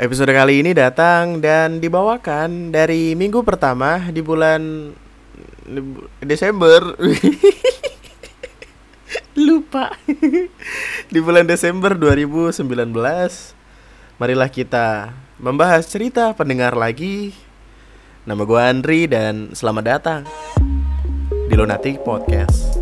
Episode kali ini datang dan dibawakan dari minggu pertama di bulan Desember. Lupa. di bulan Desember 2019. Marilah kita membahas cerita pendengar lagi. Nama gue Andri dan selamat datang di Lunatic Podcast.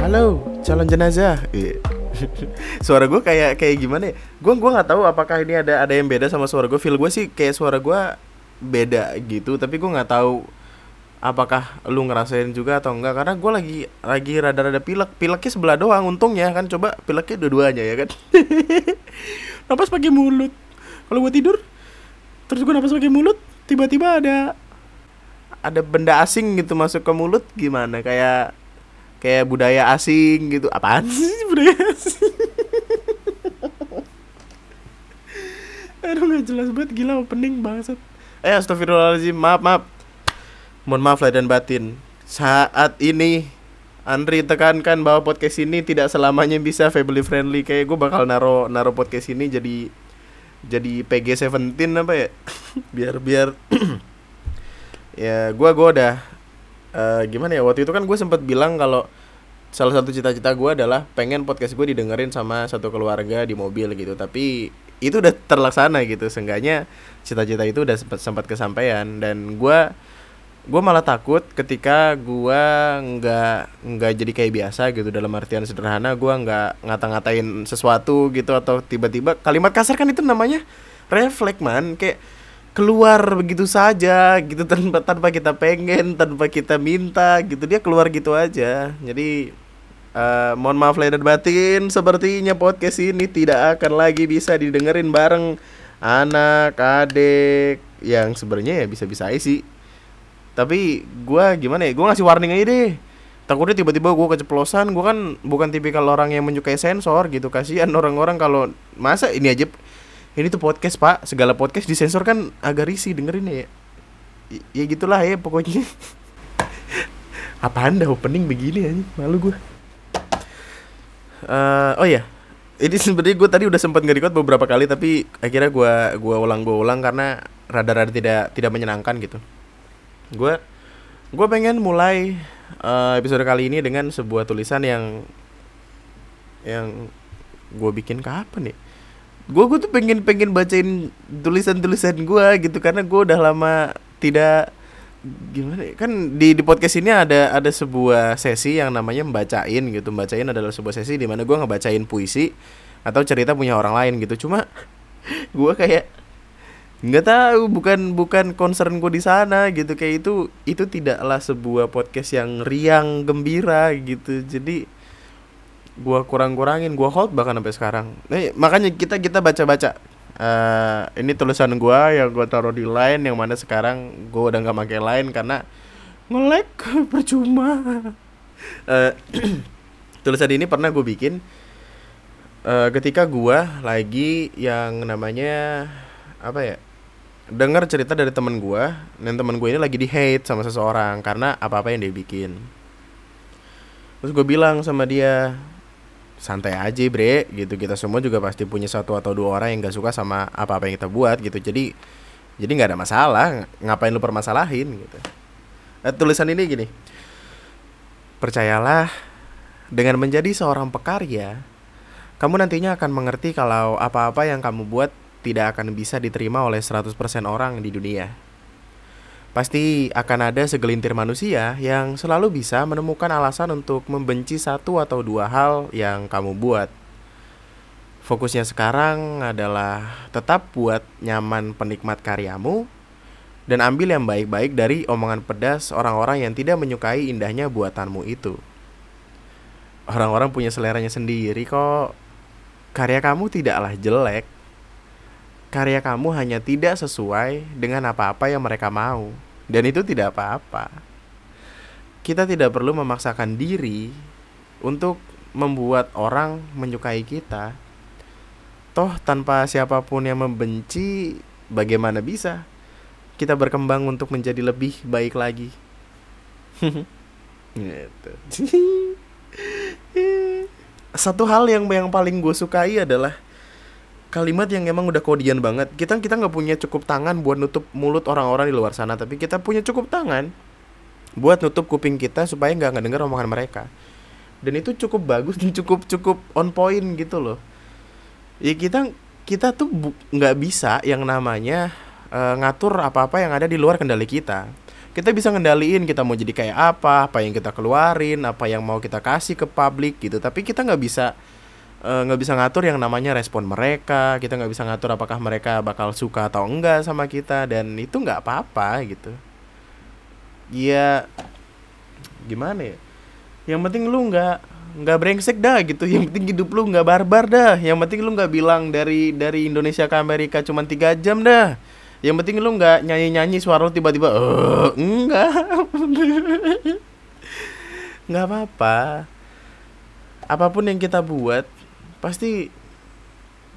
Halo, calon jenazah. Iya. suara gue kayak kayak gimana ya? Gue gua nggak tahu apakah ini ada ada yang beda sama suara gue. Feel gue sih kayak suara gue beda gitu. Tapi gue nggak tahu apakah lu ngerasain juga atau enggak karena gue lagi lagi rada-rada pilek pileknya sebelah doang untungnya kan coba pileknya dua-duanya ya kan napas pakai mulut kalau gue tidur terus gue napas pakai mulut tiba-tiba ada ada benda asing gitu masuk ke mulut gimana kayak kayak budaya asing gitu. Apaan sih budaya asing? Aduh nggak jelas banget. Gila opening bangsat eh astagfirullahaladzim. Maaf maaf. Mohon maaf lahir dan batin. Saat ini Andri tekankan bahwa podcast ini tidak selamanya bisa family friendly. Kayak gue bakal naro naro podcast ini jadi jadi PG 17 apa ya? Biar biar ya gue gue udah uh, gimana ya waktu itu kan gue sempat bilang kalau salah satu cita-cita gue adalah pengen podcast gue didengerin sama satu keluarga di mobil gitu. Tapi itu udah terlaksana gitu seenggaknya cita-cita itu udah sempat sempat kesampaian. Dan gue gue malah takut ketika gue nggak nggak jadi kayak biasa gitu. Dalam artian sederhana gue nggak ngata-ngatain sesuatu gitu atau tiba-tiba kalimat kasar kan itu namanya refleks man. Kayak keluar begitu saja gitu tanpa tanpa kita pengen tanpa kita minta gitu. Dia keluar gitu aja. Jadi uh, mohon maaf lahir dan batin sepertinya podcast ini tidak akan lagi bisa didengerin bareng anak adik yang sebenarnya ya bisa-bisa sih. Tapi gue gimana ya gue ngasih warning aja deh. Takutnya tiba-tiba gue keceplosan gue kan bukan tipikal orang yang menyukai sensor gitu. Kasihan orang-orang kalau masa ini aja ini tuh podcast pak. Segala podcast disensor kan agak risih dengerin ya. Ya gitulah ya pokoknya. Apa anda opening begini aja malu gue uh, oh ya ini sebenarnya gue tadi udah sempat nge beberapa kali tapi akhirnya gue gua ulang gue ulang karena rada-rada tidak tidak menyenangkan gitu. Gue gue pengen mulai uh, episode kali ini dengan sebuah tulisan yang yang gue bikin kapan ya gue gue tuh pengen pengen bacain tulisan tulisan gue gitu karena gue udah lama tidak gimana ya, kan di di podcast ini ada ada sebuah sesi yang namanya membacain gitu. Membacain adalah sebuah sesi di mana gue ngebacain puisi atau cerita punya orang lain gitu. Cuma gue kayak nggak tahu bukan bukan concern gue di sana gitu. Kayak itu itu tidaklah sebuah podcast yang riang gembira gitu. Jadi gua kurang-kurangin gua hold bahkan sampai sekarang. Nah, makanya kita kita baca-baca. Uh, ini tulisan gua yang gua taruh di line yang mana sekarang gua udah nggak pakai line karena ngelek percuma. Uh, tulisan ini pernah gue bikin uh, ketika gua lagi yang namanya apa ya dengar cerita dari teman gua dan teman gue ini lagi di hate sama seseorang karena apa apa yang dia bikin. Terus gue bilang sama dia santai aja bre. Gitu kita semua juga pasti punya satu atau dua orang yang gak suka sama apa-apa yang kita buat gitu. Jadi jadi nggak ada masalah. Ngapain lu permasalahin gitu. Nah, tulisan ini gini. Percayalah dengan menjadi seorang pekarya kamu nantinya akan mengerti kalau apa-apa yang kamu buat tidak akan bisa diterima oleh 100% orang di dunia Pasti akan ada segelintir manusia yang selalu bisa menemukan alasan untuk membenci satu atau dua hal yang kamu buat. Fokusnya sekarang adalah tetap buat nyaman penikmat karyamu dan ambil yang baik-baik dari omongan pedas orang-orang yang tidak menyukai indahnya buatanmu itu. Orang-orang punya seleranya sendiri kok. Karya kamu tidaklah jelek, karya kamu hanya tidak sesuai dengan apa-apa yang mereka mau. Dan itu tidak apa-apa. Kita tidak perlu memaksakan diri untuk membuat orang menyukai kita. Toh tanpa siapa pun yang membenci, bagaimana bisa kita berkembang untuk menjadi lebih baik lagi? gitu. satu hal yang yang paling gue sukai adalah kalimat yang emang udah kodian banget. Kita kita nggak punya cukup tangan buat nutup mulut orang-orang di luar sana tapi kita punya cukup tangan buat nutup kuping kita supaya nggak ngedenger omongan mereka. Dan itu cukup bagus dan cukup cukup on point gitu loh. Ya kita kita tuh nggak bisa yang namanya uh, ngatur apa-apa yang ada di luar kendali kita. Kita bisa ngendaliin kita mau jadi kayak apa apa yang kita keluarin apa yang mau kita kasih ke publik gitu tapi kita nggak bisa nggak uh, bisa ngatur yang namanya respon mereka kita nggak bisa ngatur apakah mereka bakal suka atau enggak sama kita dan itu nggak apa-apa gitu. Ya gimana ya? Yang penting lu nggak nggak brengsek dah gitu. Yang penting hidup lu nggak barbar dah. Yang penting lu nggak bilang dari dari Indonesia ke Amerika cuma tiga jam dah. Yang penting lu nggak nyanyi nyanyi suara lu tiba-tiba eh enggak. Nggak apa-apa. Apa pun yang kita buat pasti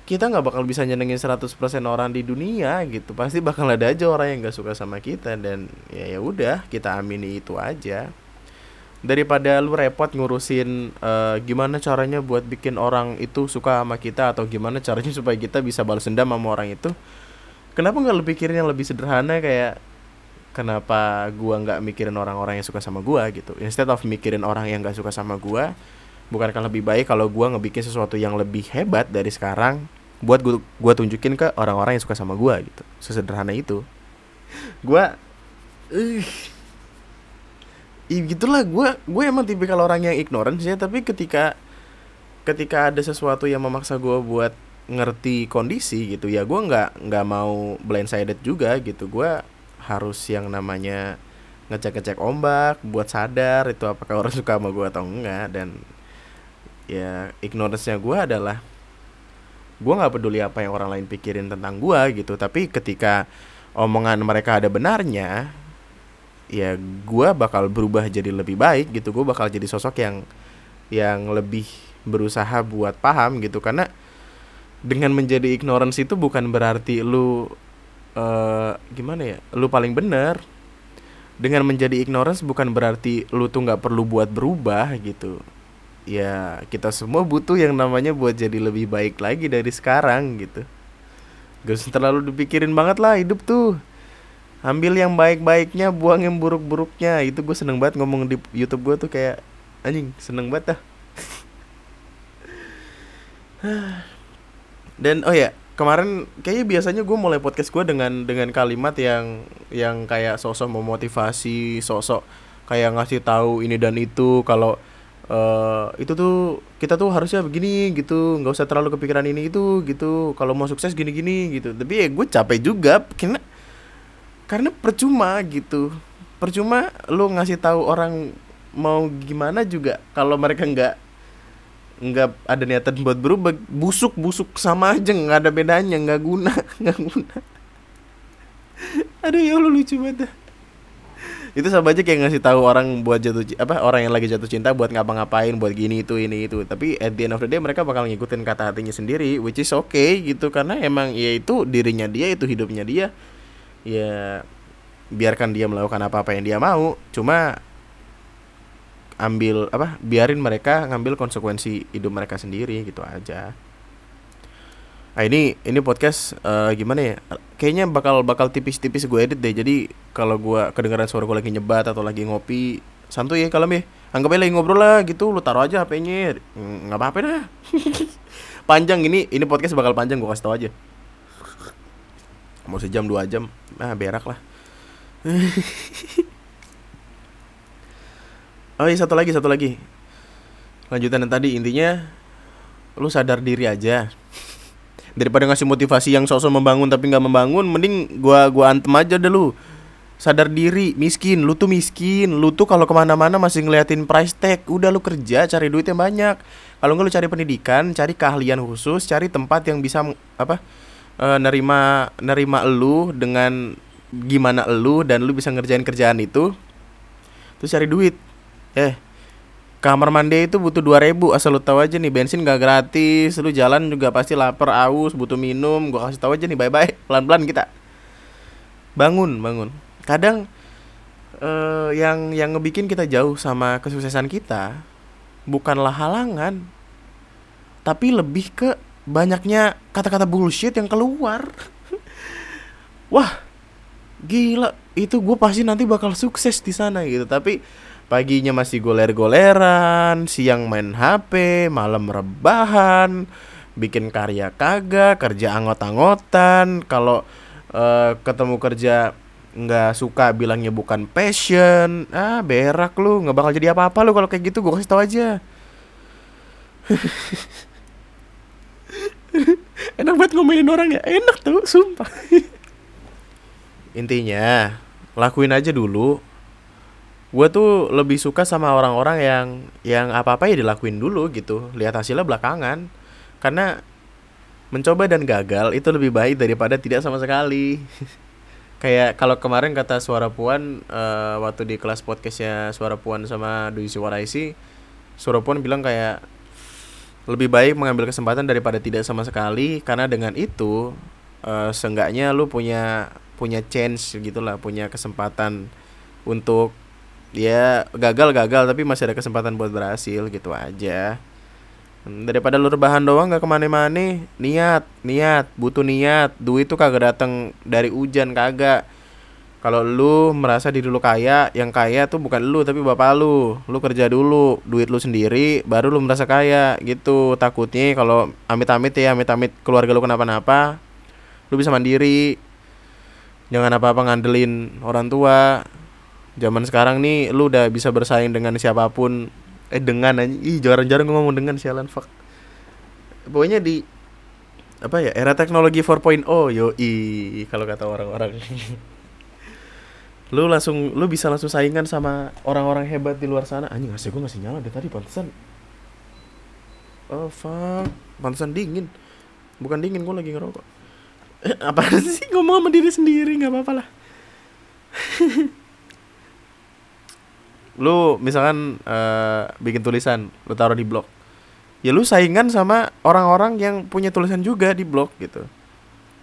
kita nggak bakal bisa nyenengin 100% orang di dunia gitu. Pasti bakal ada aja orang yang nggak suka sama kita dan ya ya udah kita amini itu aja. Daripada lu repot ngurusin uh, gimana caranya buat bikin orang itu suka sama kita atau gimana caranya supaya kita bisa balas dendam sama orang itu kenapa nggak lu pikirin yang lebih sederhana kayak kenapa gua nggak mikirin orang-orang yang suka sama gua gitu? Instead of mikirin orang yang nggak suka sama gua bukankah lebih baik kalau gua ngebikin sesuatu yang lebih hebat dari sekarang buat gua tunjukin ke orang-orang yang suka sama gua gitu. Sesederhana itu. Gua uh, gitulah. Gua gue emang tipikal orang yang ignorant sih tapi ketika ketika ada sesuatu yang memaksa gue buat ngerti kondisi gitu ya gue nggak nggak mau blindsided juga gitu. Gue harus yang namanya ngecek ngecek ombak buat sadar itu apakah orang suka sama gue atau enggak dan ya ignorance nya gue adalah gue nggak peduli apa yang orang lain pikirin tentang gue gitu. Tapi ketika omongan mereka ada benarnya ya gue bakal berubah jadi lebih baik gitu. Gue bakal jadi sosok yang yang lebih berusaha buat paham gitu. Karena dengan menjadi ignorance itu bukan berarti lu uh, gimana ya lu paling benar. Dengan menjadi ignorance bukan berarti lu tuh nggak perlu buat berubah gitu ya kita semua butuh yang namanya buat jadi lebih baik lagi dari sekarang gitu. Gak usah terlalu dipikirin banget lah hidup tuh. Ambil yang baik-baiknya buang yang buruk-buruknya. Itu gue seneng banget ngomong di YouTube gue tuh kayak anjing seneng banget dah. Dan oh ya kemarin kayaknya biasanya gue mulai podcast gue dengan dengan kalimat yang yang kayak sosok memotivasi sosok kayak ngasih tahu ini dan itu kalau uh, itu tuh kita tuh harusnya begini gitu nggak usah terlalu kepikiran ini itu gitu. Kalau mau sukses gini gini gitu. Tapi ya gue capek juga karena karena percuma gitu. Percuma lu ngasih tahu orang mau gimana juga. Kalau mereka nggak nggak ada niatan buat berubah busuk busuk sama aja nggak ada bedanya nggak guna nggak guna. Aduh ya lu lucu banget itu sama aja kayak ngasih tahu orang buat jatuh apa orang yang lagi jatuh cinta buat ngapa-ngapain buat gini itu ini itu. Tapi at the end of the day mereka bakal ngikutin kata hatinya sendiri which is okay gitu. Karena emang ya itu dirinya dia itu hidupnya dia. Ya biarkan dia melakukan apa apa yang dia mau. Cuma ambil apa biarin mereka ngambil konsekuensi hidup mereka sendiri gitu aja nah ini ini podcast uh, gimana ya? Kayaknya bakal bakal tipis-tipis gue edit deh. Jadi kalau gue kedengaran suara gue lagi nyebat atau lagi ngopi santuy ya kalau ya. Anggap aja lagi ngobrol lah gitu. Lu taruh aja hpnya nggak apa-apa dah. Panjang ini ini podcast bakal panjang gue kasih tau aja. Mau sejam dua jam. Ah berak lah. Oh iya satu lagi satu lagi. Lanjutan yang tadi intinya lu sadar diri aja daripada ngasih motivasi yang sosok membangun tapi nggak membangun mending gua gua antem aja deh lu. Sadar diri miskin. Lu tuh miskin. Lu tuh kalau ke mana-mana masih ngeliatin price tag. Udah lu kerja cari duit yang banyak. Kalau nggak lu cari pendidikan cari keahlian khusus cari tempat yang bisa apa e, nerima nerima lu dengan gimana lu dan lu bisa ngerjain kerjaan itu. Terus cari duit. Eh kamar mandi itu butuh dua ribu asal lu tahu aja nih bensin gak gratis lu jalan juga pasti lapar aus butuh minum gua kasih tahu aja nih bye bye pelan pelan kita. Bangun bangun. Kadang uh, yang yang ngebikin kita jauh sama kesuksesan kita bukanlah halangan tapi lebih ke banyaknya kata-kata bullshit yang keluar. Wah gila itu gue pasti nanti bakal sukses di sana gitu. Tapi paginya masih goler-goleran siang main HP malam rebahan bikin karya kagak kerja angot-angotan. Kalau uh, ketemu kerja nggak suka bilangnya bukan passion ah berak lu nggak bakal jadi apa-apa lu kalau kayak gitu gue kasih tau aja. Enak banget ngomelin orang ya enak tuh sumpah. Intinya lakuin aja dulu gue tuh lebih suka sama orang-orang yang yang apa apa ya dilakuin dulu gitu. Lihat hasilnya belakangan. Karena mencoba dan gagal itu lebih baik daripada tidak sama sekali. Kayak kalau kemarin kata suara puan uh, waktu di kelas podcastnya suara puan sama Dwi Suwaraisi suara puan bilang kayak lebih baik mengambil kesempatan daripada tidak sama sekali karena dengan itu uh, seenggaknya lu punya punya chance gitulah punya kesempatan untuk ya gagal gagal tapi masih ada kesempatan buat berhasil gitu aja. Hmm, daripada lu rebahan doang gak ke mana-mana. Niat niat butuh niat. Duit tuh kagak datang dari hujan kagak. Kalau lu merasa diri lu kaya yang kaya tuh bukan lu tapi bapak lu. Lu kerja dulu duit lu sendiri baru lu merasa kaya gitu. Takutnya kalau amit-amit ya amit-amit keluarga lu kenapa-napa lu bisa mandiri. Jangan apa-apa ngandelin orang tua zaman sekarang nih lu udah bisa bersaing dengan siapa pun. Eh dengan aja ih jarang-jarang ngomong dengan sialan fuck. Pokoknya di apa ya era teknologi 4.0 yo i kalau kata orang-orang. Lu langsung lu bisa langsung saingan sama orang-orang hebat di luar sana. Anjing ngasih gue ngasih nyala deh tadi pantesan. Oh fuck. Pantesan dingin. Bukan dingin gue lagi ngerokok. Eh, apa sih? Ngomong sama diri sendiri nggak apa-apa lah lu misalkan uh, bikin tulisan lu taruh di blog. Ya lu saingan sama orang-orang yang punya tulisan juga di blog gitu.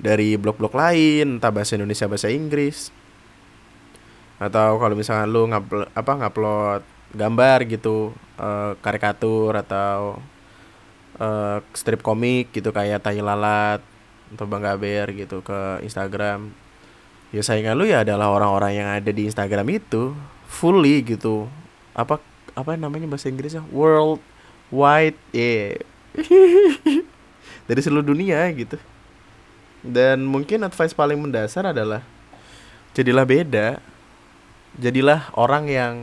Dari blog-blog lain entah bahasa Indonesia bahasa Inggris. Atau kalau misalnya lu ngupload apa ngupload gambar gitu uh, karikatur atau uh, strip komik gitu kayak tai lalat atau bang gaber gitu ke Instagram. Ya saingan lu ya adalah orang-orang yang ada di Instagram itu fully gitu. Apa apa namanya bahasa Inggrisnya? World wide yeah. dari seluruh dunia gitu. Dan mungkin advice paling mendasar adalah jadilah beda. Jadilah orang yang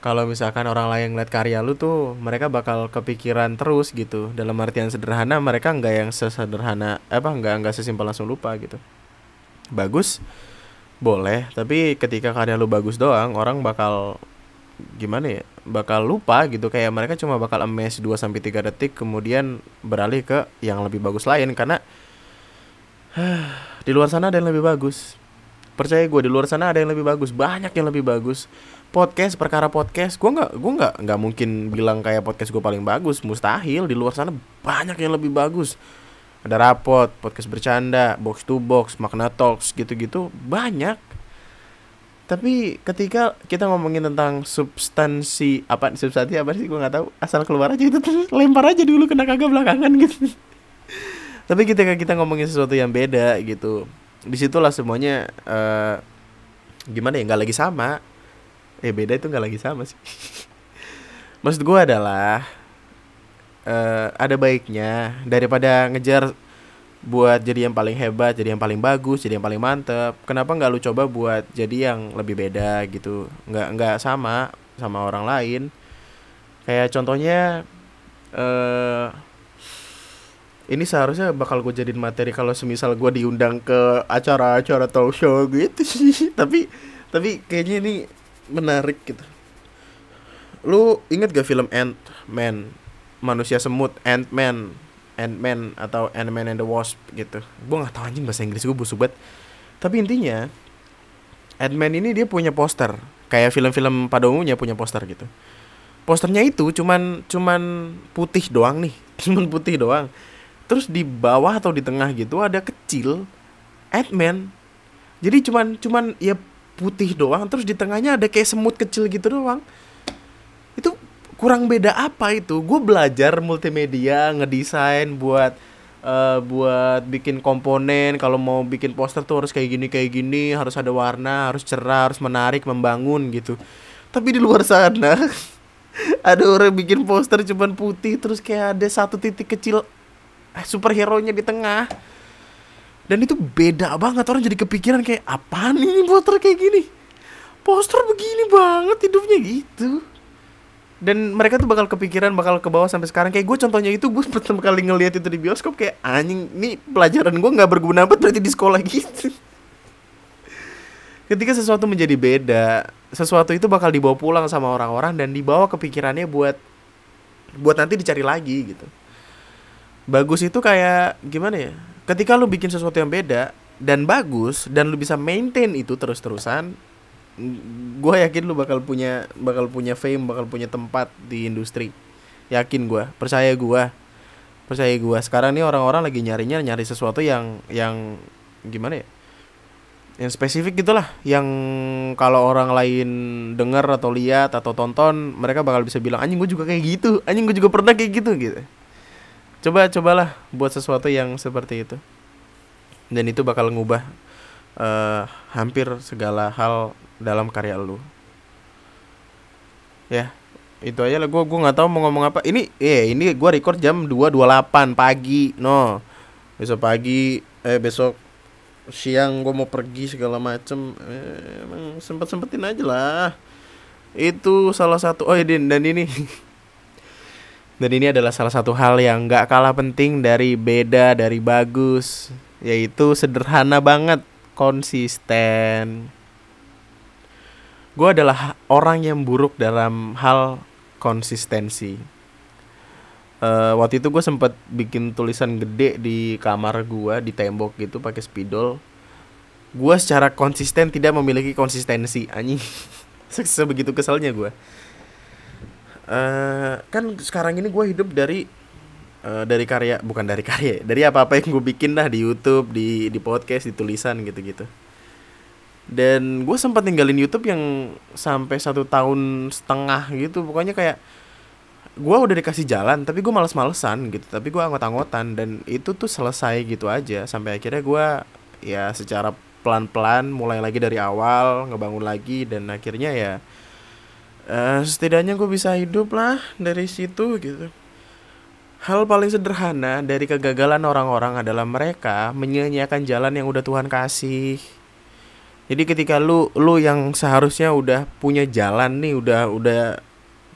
kalau misalkan orang lain ngeliat karya lu tuh mereka bakal kepikiran terus gitu. Dalam artian sederhana mereka nggak yang sesederhana apa nggak nggak sesimpel langsung lupa gitu. Bagus boleh tapi ketika karya lu bagus doang orang bakal gimana ya bakal lupa gitu. Kayak mereka cuma bakal emes 2 sampai tiga detik kemudian beralih ke yang lebih bagus lain. Karena di luar sana ada yang lebih bagus. Percaya gue di luar sana ada yang lebih bagus. Banyak yang lebih bagus. Podcast perkara podcast gue nggak gue nggak nggak mungkin bilang kayak podcast gue paling bagus. Mustahil di luar sana banyak yang lebih bagus ada rapot podcast bercanda box to box makna talks gitu-gitu banyak. Tapi ketika kita ngomongin tentang substansi apa substansi apa sih gue nggak tahu. Asal keluar aja itu lempar aja dulu kena kagak belakangan gitu. Tapi ketika kita ngomongin sesuatu yang beda gitu di situlah semuanya uh, gimana ya nggak lagi sama. Eh beda itu nggak lagi sama sih. Maksud gue adalah uh, ada baiknya daripada ngejar buat jadi yang paling hebat jadi yang paling bagus jadi yang paling mantep. Kenapa nggak lu coba buat jadi yang lebih beda gitu? Nggak nggak sama sama orang lain. Kayak contohnya uh, ini seharusnya bakal gue jadiin materi kalau semisal gue diundang ke acara-acara talk show gitu sih. Tapi tapi kayaknya ini menarik gitu. Lu inget gak film Ant Man manusia semut Ant Man Ant Man atau Ant Man and the Wasp gitu. Gue nggak tahu anjing bahasa Inggris gue busuk banget. Tapi intinya Ant Man ini dia punya poster. Kayak film-film pada umumnya punya poster gitu. Posternya itu cuman cuman putih doang nih. Cuman putih doang. Terus di bawah atau di tengah gitu ada kecil Ant-Man. Jadi cuman cuman ya putih doang. Terus di tengahnya ada kayak semut kecil gitu doang. Itu kurang beda apa itu? Gue belajar multimedia ngedesain buat uh, buat bikin komponen. Kalau mau bikin poster tuh harus kayak gini kayak gini. Harus ada warna harus cerah harus menarik membangun gitu. Tapi di luar sana ada orang bikin poster cuman putih terus kayak ada satu titik kecil eh, superhero nya di tengah. Dan itu beda banget. Orang jadi kepikiran kayak apa nih poster kayak gini? Poster begini banget hidupnya. Gitu dan mereka tuh bakal kepikiran bakal ke bawah sampai sekarang. Kayak gue contohnya itu gue pertama kali ngeliat itu di bioskop kayak anjing ini pelajaran gue nggak berguna banget berarti di sekolah gitu. Ketika sesuatu menjadi beda sesuatu itu bakal dibawa pulang sama orang-orang dan dibawa kepikirannya buat buat nanti dicari lagi gitu. Bagus itu kayak gimana ya ketika lu bikin sesuatu yang beda dan bagus dan lu bisa maintain itu terus-terusan gue yakin lu bakal punya bakal punya fame bakal punya tempat di industri. Yakin gue percaya gue percaya gue sekarang nih orang-orang lagi nyarinya nyari sesuatu yang yang gimana ya? Yang spesifik gitulah yang kalau orang lain dengar atau lihat atau tonton mereka bakal bisa bilang anjing gue juga kayak gitu. Anjing gue juga pernah kayak gitu gitu. Coba cobalah buat sesuatu yang seperti itu. Dan itu bakal ngubah uh, hampir segala hal dalam karya lu. Ya itu aja lah. Gue gue nggak tahu mau ngomong apa. Ini eh ini gue record jam dua dua delapan pagi no. Besok pagi eh besok siang gue mau pergi segala macem. Eh, emang sempet sempetin aja lah. Itu salah satu oh ya dan ini. Dan ini adalah salah satu hal yang gak kalah penting dari beda dari bagus, yaitu sederhana banget, konsisten. Gue adalah orang yang buruk dalam hal konsistensi. Uh, waktu itu gue sempet bikin tulisan gede di kamar gue di tembok gitu pakai spidol. Gue secara konsisten tidak memiliki konsistensi, anjing. Sebegitu keselnya gue uh, kan sekarang ini gue hidup dari uh, dari karya bukan dari karya dari apa apa yang gue bikin dah di YouTube di di podcast di tulisan gitu gitu dan gue sempat ninggalin YouTube yang sampai satu tahun setengah gitu. Pokoknya kayak gue udah dikasih jalan tapi gue males-malesan gitu. Tapi gue anggot-anggotan dan itu tuh selesai gitu aja. Sampai akhirnya gue ya secara pelan-pelan mulai lagi dari awal ngebangun lagi dan akhirnya ya uh, setidaknya gue bisa hidup lah dari situ gitu. Hal paling sederhana dari kegagalan orang-orang adalah mereka menyia-nyiakan jalan yang udah Tuhan kasih jadi ketika lu lu yang seharusnya udah punya jalan nih udah udah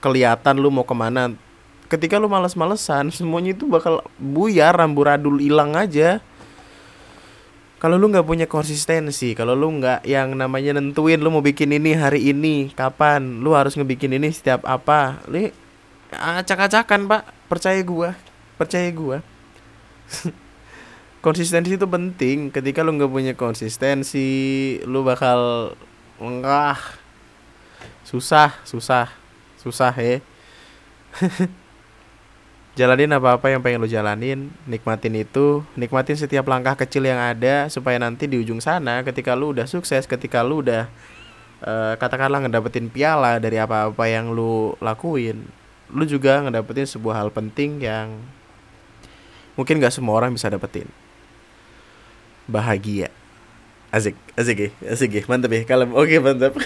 kelihatan lu mau ke mana ketika lu males-malesan semuanya itu bakal buyar ramburadul hilang aja. Kalau lu nggak punya konsistensi kalau lu nggak yang namanya nentuin lu mau bikin ini hari ini kapan lu harus ngebikin ini setiap apa. Lu acak-acakan pak. Percaya gua percaya gua konsistensi itu penting. Ketika lu nggak punya konsistensi lu bakal enggak susah susah susah ya. Jalanin apa-apa yang pengen lo jalanin, nikmatin itu, nikmatin setiap langkah kecil yang ada supaya nanti di ujung sana ketika lu udah sukses, ketika lu udah uh, katakanlah ngedapetin piala dari apa-apa yang lu lakuin, lu juga ngedapetin sebuah hal penting yang mungkin gak semua orang bisa dapetin. Bahagia. Asik, asik ya, asik ya, mantap ya, kalem. Oke, mantap.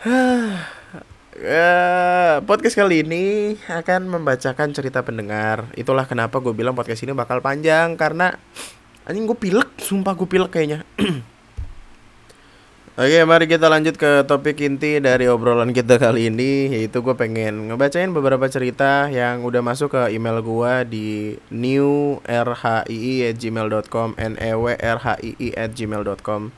Uh, podcast kali ini akan membacakan cerita pendengar. Itulah kenapa gue bilang podcast ini bakal panjang karena anjing gue pilek, sumpah gue pilek kayaknya. Oke, mari kita lanjut ke topik inti dari obrolan kita kali ini yaitu gue pengen ngebacain beberapa cerita yang udah masuk ke email gue di newrhii@gmail.com n e w r h i i at gmail.com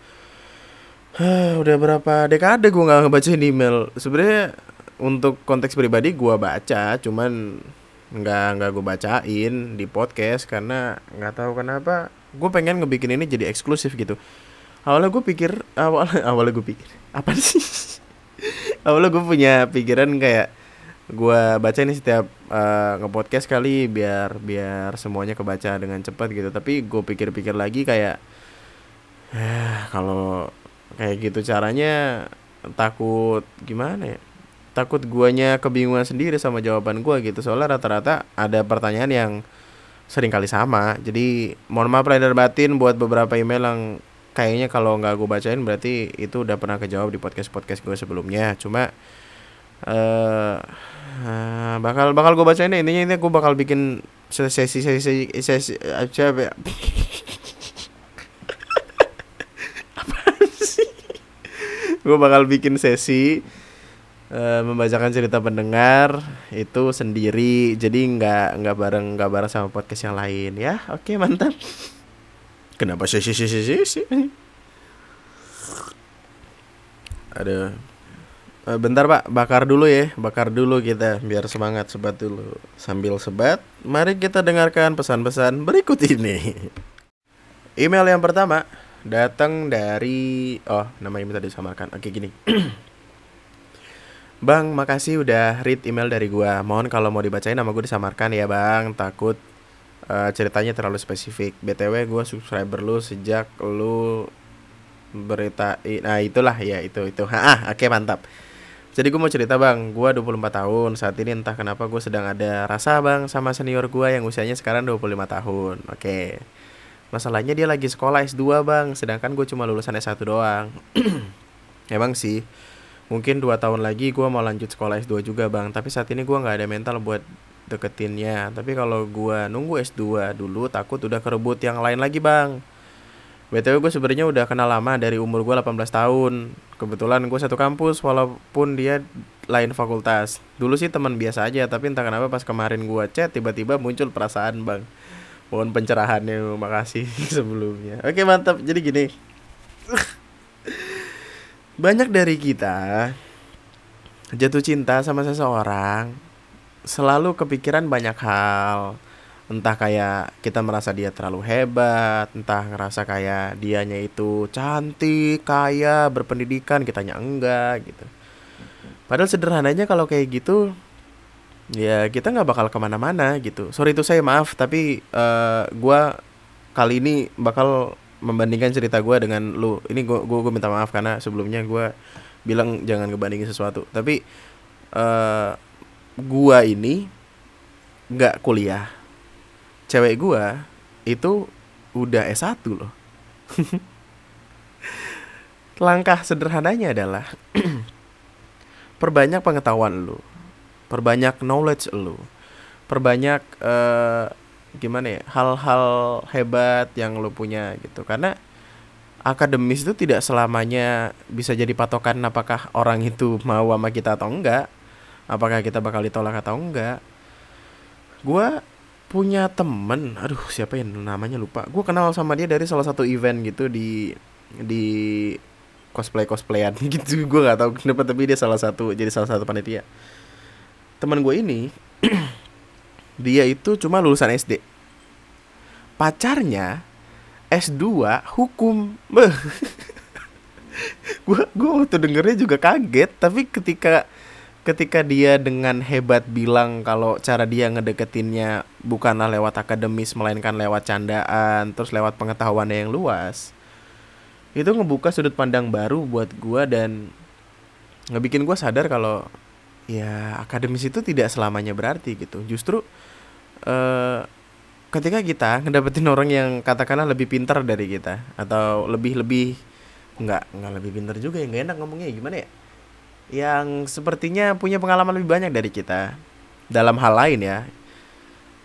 udah berapa dekade gue nggak ngebacain email. Sebenarnya untuk konteks pribadi gue baca cuman nggak nggak gue bacain di podcast karena nggak tahu kenapa gue pengen ngebikin ini jadi eksklusif gitu awalnya gue pikir awal awalnya gue pikir. Apa sih? Awalnya gue punya pikiran kayak gue baca ini setiap uh, ngepodcast kali biar biar semuanya kebaca dengan cepat gitu. Tapi gue pikir-pikir lagi kayak eh, kalau kayak gitu caranya takut gimana ya? Takut guanya kebingungan sendiri sama jawaban gua gitu. Soalnya rata-rata ada pertanyaan yang sering kali sama. Jadi mohon maaf lahir batin buat beberapa email yang kayaknya kalau nggak gue bacain berarti itu udah pernah kejawab di podcast podcast gue sebelumnya. Cuma eh uh, bakal bakal gue bacain deh intinya ini gue bakal bikin sesi sesi sesi sesi apa ya gue bakal bikin sesi uh, membacakan cerita pendengar itu sendiri. Jadi nggak nggak bareng nggak bareng sama podcast yang lain. Ya oke mantap kenapa sesi sesi sesi ada. Uh, bentar pak. Bakar dulu ya. Bakar dulu kita biar semangat sebat dulu. Sambil sebat mari kita dengarkan pesan-pesan berikut ini. Email yang pertama datang dari oh namanya minta disamarkan oke gini. Bang, makasih udah read email dari gua. Mohon kalau mau dibacain nama gue disamarkan ya, Bang. Takut uh, ceritanya terlalu spesifik. BTW gua subscriber lu sejak lu berita nah itulah ya itu itu. Ah, oke okay, mantap. Jadi gue mau cerita bang, gue 24 tahun Saat ini entah kenapa gue sedang ada rasa bang sama senior gue yang usianya sekarang 25 tahun Oke okay. Masalahnya dia lagi sekolah S2 bang Sedangkan gue cuma lulusan S1 doang Emang sih Mungkin dua tahun lagi gue mau lanjut sekolah S2 juga bang Tapi saat ini gue gak ada mental buat deketinnya Tapi kalau gue nunggu S2 dulu takut udah kerebut yang lain lagi bang BTW gue sebenarnya udah kenal lama dari umur gue 18 tahun Kebetulan gue satu kampus walaupun dia lain fakultas Dulu sih teman biasa aja tapi entah kenapa pas kemarin gue chat tiba-tiba muncul perasaan bang Mohon pencerahannya, makasih sebelumnya. Oke, mantap. Jadi gini. Banyak dari kita jatuh cinta sama seseorang selalu kepikiran banyak hal. Entah kayak kita merasa dia terlalu hebat, entah ngerasa kayak dianya itu cantik, kaya, berpendidikan, kitanya enggak gitu. Padahal sederhananya kalau kayak gitu ya kita nggak bakal ke mana-mana gitu sorry itu saya maaf tapi uh, gua kali ini bakal membandingkan cerita gua dengan lu ini gua, gua minta maaf karena sebelumnya gua bilang jangan ngebandingin sesuatu tapi uh, gua ini nggak kuliah cewek gua itu udah S1 loh. Langkah sederhananya adalah perbanyak pengetahuan lu perbanyak knowledge lu perbanyak uh, gimana ya hal-hal hebat yang lu punya gitu. Karena akademis itu tidak selamanya bisa jadi patokan apakah orang itu mau sama kita atau enggak apakah kita bakal ditolak atau enggak? Gue punya temen aduh siapa yang namanya lupa. Gue kenal sama dia dari salah satu event gitu di di cosplay cosplayan gitu. Gue nggak tahu kenapa tapi dia salah satu jadi salah satu panitia. Teman gue ini dia itu cuma lulusan SD pacarnya S2 hukum. Gue gue waktu dengernya juga kaget tapi ketika ketika dia dengan hebat bilang kalau cara dia ngedeketinnya bukanlah lewat akademis melainkan lewat candaan terus lewat pengetahuannya yang luas. Itu ngebuka sudut pandang baru buat gue dan ngebikin gue sadar kalau ya akademis itu tidak selamanya berarti gitu. Justru uh, ketika kita ngedapetin orang yang katakanlah lebih pintar dari kita atau lebih lebih nggak nggak lebih pintar juga ya nggak enak ngomongnya gimana ya yang sepertinya punya pengalaman lebih banyak dari kita dalam hal lain ya.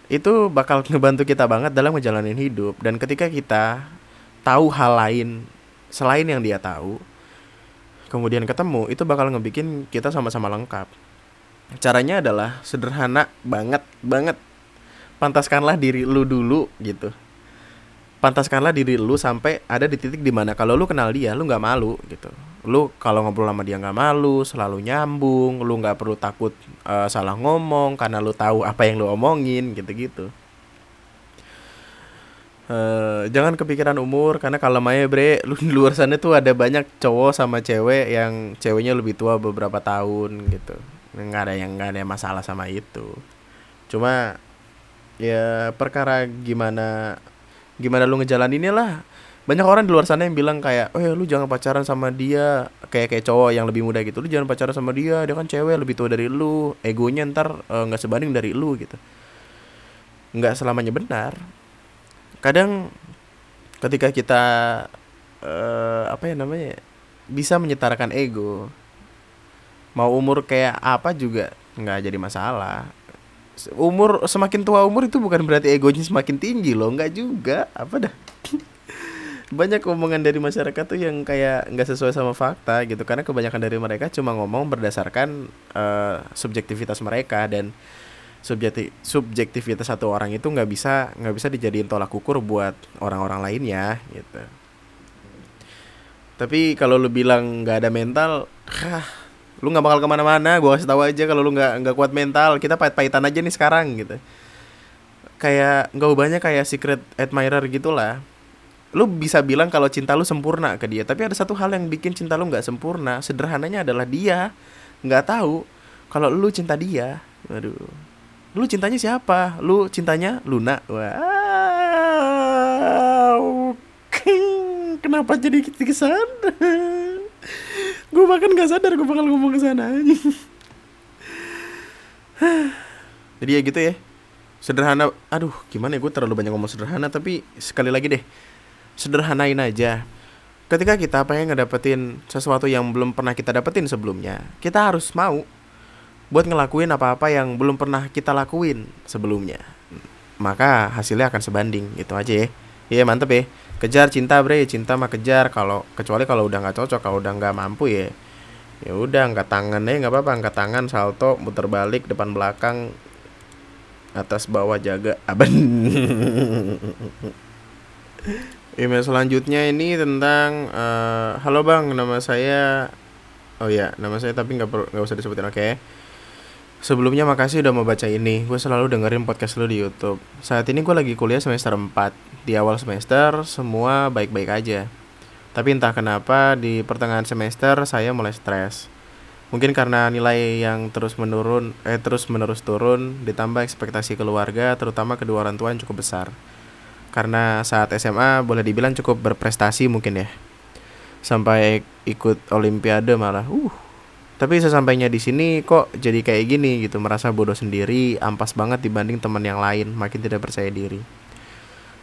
Itu bakal ngebantu kita banget dalam ngejalanin hidup. Dan ketika kita tahu hal lain selain yang dia tahu kemudian ketemu itu bakal ngebikin kita sama-sama lengkap. Caranya adalah sederhana banget banget. Pantaskanlah diri lu dulu gitu pantaskanlah diri lu sampai ada di titik di mana kalau lu kenal dia lu nggak malu gitu. Lu kalau ngobrol sama dia nggak malu selalu nyambung lu nggak perlu takut uh, salah ngomong karena lu tahu apa yang lu omongin gitu gitu Uh, jangan kepikiran umur karena kalau Maya bre lu di luar sana tuh ada banyak cowok sama cewek yang ceweknya lebih tua beberapa tahun gitu. Nggak ada yang nggak ada masalah sama itu. Cuma ya perkara gimana gimana lu ngejalaninnya lah. Banyak orang di luar sana yang bilang kayak oh ya lu jangan pacaran sama dia. Kayak kayak cowok yang lebih muda gitu lu jangan pacaran sama dia dia kan cewek lebih tua dari lu. Egonya ntar eh, nggak sebanding dari lu gitu. Nggak selamanya benar. Kadang ketika kita eh, apa ya namanya bisa menyetarakan ego mau umur kayak apa juga nggak jadi masalah umur semakin tua umur itu bukan berarti egonya semakin tinggi loh nggak juga. Apa dah? Banyak omongan dari masyarakat tuh yang kayak nggak sesuai sama fakta gitu. Karena kebanyakan dari mereka cuma ngomong berdasarkan uh, subjektivitas mereka dan subjekti subjektivitas satu orang itu nggak bisa nggak bisa dijadiin tolak ukur buat orang-orang lainnya gitu. Tapi kalau lu bilang nggak ada mental hah, lu nggak bakal ke mana-mana gue kasih tahu aja kalau lu nggak nggak kuat mental kita pahit-pahitan aja nih sekarang gitu. Kayak nggak ubahnya kayak secret admirer gitulah. Lu bisa bilang kalau cinta lu sempurna ke dia tapi ada satu hal yang bikin cinta lu nggak sempurna sederhananya adalah dia. Nggak tahu kalau lu cinta dia aduh lu cintanya siapa? Lu cintanya Luna. Wow. Kenapa jadi ke sana gue bahkan nggak sadar gue bakal ngomong ke sana. Jadi ya gitu ya. Sederhana aduh gimana ya gue terlalu banyak ngomong sederhana tapi sekali lagi deh sederhanain aja. Ketika kita pengen ngedapetin sesuatu yang belum pernah kita dapetin sebelumnya kita harus mau buat ngelakuin apa-apa yang belum pernah kita lakuin sebelumnya. Maka hasilnya akan sebanding gitu aja ya. Iya mantep ya kejar cinta bre cinta mah kejar kalau kecuali kalau udah nggak cocok kalau udah nggak mampu ya ya udah angkat tangan ya nggak apa-apa angkat tangan salto muter balik depan belakang atas bawah jaga aben Email selanjutnya ini tentang uh, halo bang, nama saya oh ya nama saya tapi nggak nggak usah disebutin oke. Okay? Sebelumnya makasih udah mau baca ini. Gue selalu dengerin podcast lo di YouTube. Saat ini gue lagi kuliah semester 4. Di awal semester semua baik-baik aja. Tapi entah kenapa di pertengahan semester saya mulai stres. Mungkin karena nilai yang terus menurun, eh terus menerus turun, ditambah ekspektasi keluarga, terutama kedua orang tua yang cukup besar karena saat SMA boleh dibilang cukup berprestasi mungkin ya sampai ikut olimpiade malah uh tapi sesampainya di sini kok jadi kayak gini gitu merasa bodoh sendiri ampas banget dibanding teman yang lain makin tidak percaya diri.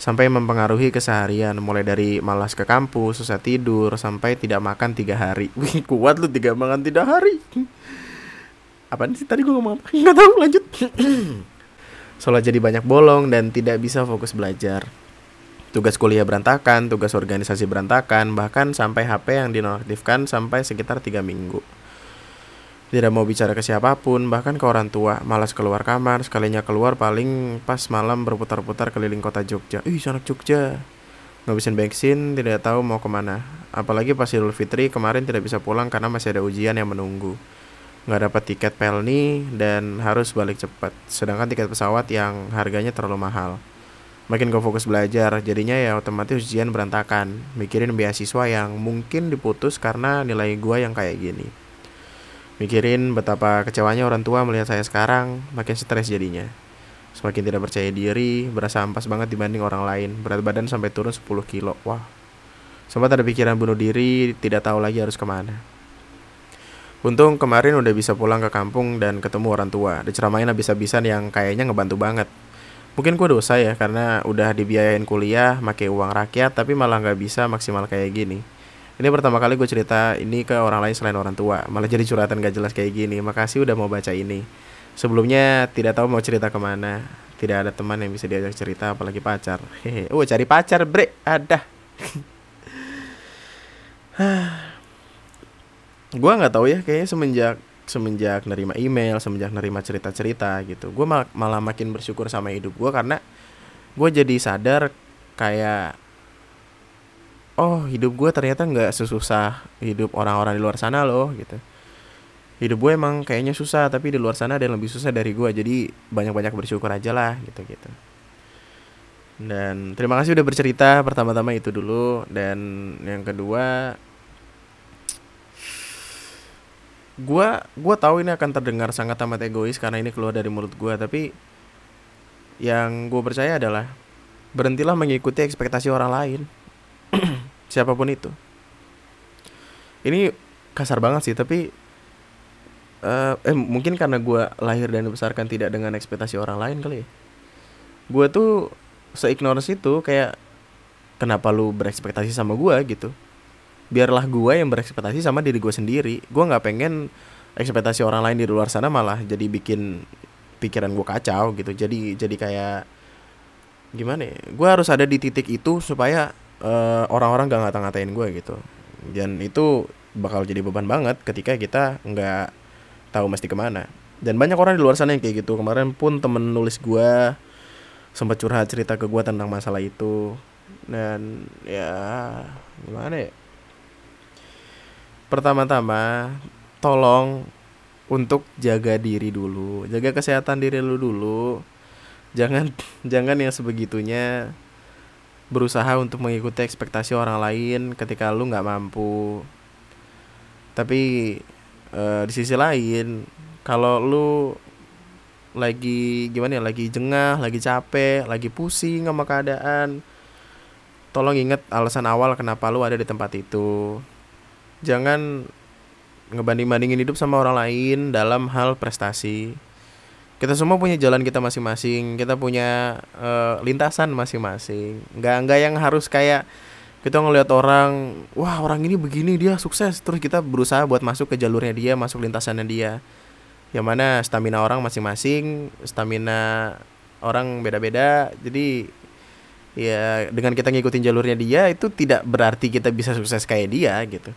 Sampai mempengaruhi keseharian mulai dari malas ke kampus susah tidur sampai tidak makan tiga hari. Wih kuat lu tiga makan tiga hari. Apa sih tadi gue ngomong apa? Nggak tahu lanjut. Soalnya jadi banyak bolong dan tidak bisa fokus belajar. Tugas kuliah berantakan, tugas organisasi berantakan, bahkan sampai HP yang dinonaktifkan sampai sekitar tiga minggu. Tidak mau bicara ke siapa pun, bahkan ke orang tua, malas keluar kamar, sekalinya keluar paling pas malam berputar-putar keliling kota Jogja. Ih, anak Jogja. Ngabisin bensin, tidak tahu mau ke mana. Apalagi pas Idul Fitri kemarin tidak bisa pulang karena masih ada ujian yang menunggu. Nggak dapat tiket pelni dan harus balik cepat. Sedangkan tiket pesawat yang harganya terlalu mahal makin gue fokus belajar jadinya ya otomatis ujian berantakan mikirin beasiswa yang mungkin diputus karena nilai gue yang kayak gini mikirin betapa kecewanya orang tua melihat saya sekarang makin stres jadinya. Semakin tidak percaya diri berasa ampas banget dibanding orang lain. Berat badan sampai turun 10 kilo. Wah. Sempat ada pikiran bunuh diri tidak tahu lagi harus ke mana. Untung kemarin udah bisa pulang ke kampung dan ketemu orang tua. Diceramain habis-habisan yang kayaknya ngebantu banget. Mungkin gue dosa ya karena udah dibiayain kuliah pakai uang rakyat tapi malah nggak bisa maksimal kayak gini ini pertama kali gue cerita ini ke orang lain selain orang tua. Malah jadi curhatan gak jelas kayak gini. Makasih udah mau baca ini. Sebelumnya tidak tahu mau cerita ke mana. Tidak ada teman yang bisa diajak cerita apalagi pacar. Hehe. Oh cari pacar bre. Ada. Gue nggak tahu ya kayaknya semenjak semenjak nerima email semenjak nerima cerita cerita gitu. Gue mal malah makin bersyukur sama hidup gue karena gue jadi sadar kayak oh hidup gue ternyata nggak sesusah hidup orang-orang di luar sana loh gitu. Hidup gue emang kayaknya susah tapi di luar sana ada yang lebih susah dari gue jadi banyak-banyak bersyukur aja lah gitu gitu dan terima kasih udah bercerita pertama-tama itu dulu dan yang kedua gua gua tahu ini akan terdengar sangat amat egois karena ini keluar dari mulut gua tapi yang gue percaya adalah berhentilah mengikuti ekspektasi orang lain siapa pun itu. Ini kasar banget sih tapi uh, eh mungkin karena gue lahir dan dibesarkan tidak dengan ekspektasi orang lain kali ya. Gue tuh seignorance itu kayak kenapa lu berekspektasi sama gue gitu? Biarlah gue yang berekspektasi sama diri gue sendiri. Gue nggak pengen ekspektasi orang lain di luar sana malah jadi bikin pikiran gue kacau gitu. Jadi jadi kayak gimana ya? Gue harus ada di titik itu supaya uh, orang-orang gak ngata-ngatain gue gitu. Dan itu bakal jadi beban banget ketika kita nggak tahu mesti ke mana. Dan banyak orang di luar sana yang kayak gitu. Kemarin pun temen nulis gue sempat curhat cerita ke gue tentang masalah itu. Dan ya gimana ya? Pertama-tama tolong untuk jaga diri dulu. Jaga kesehatan diri lu dulu. Jangan jangan yang sebegitunya berusaha untuk mengikuti ekspektasi orang lain ketika lu nggak mampu. Tapi uh, di sisi lain kalau lu lagi gimana ya lagi jengah lagi capek lagi pusing sama keadaan tolong inget alasan awal kenapa lu ada di tempat itu. Jangan ngebanding bandingin hidup sama orang lain dalam hal prestasi kita semua punya jalan kita masing-masing kita punya uh, lintasan masing-masing. Nggak nggak yang harus kayak kita ngelihat orang wah orang ini begini dia sukses. Terus kita berusaha buat masuk ke jalurnya dia masuk lintasannya dia. Yang mana stamina orang masing-masing stamina orang beda-beda. Jadi ya dengan kita ngikutin jalurnya dia itu tidak berarti kita bisa sukses kayak dia gitu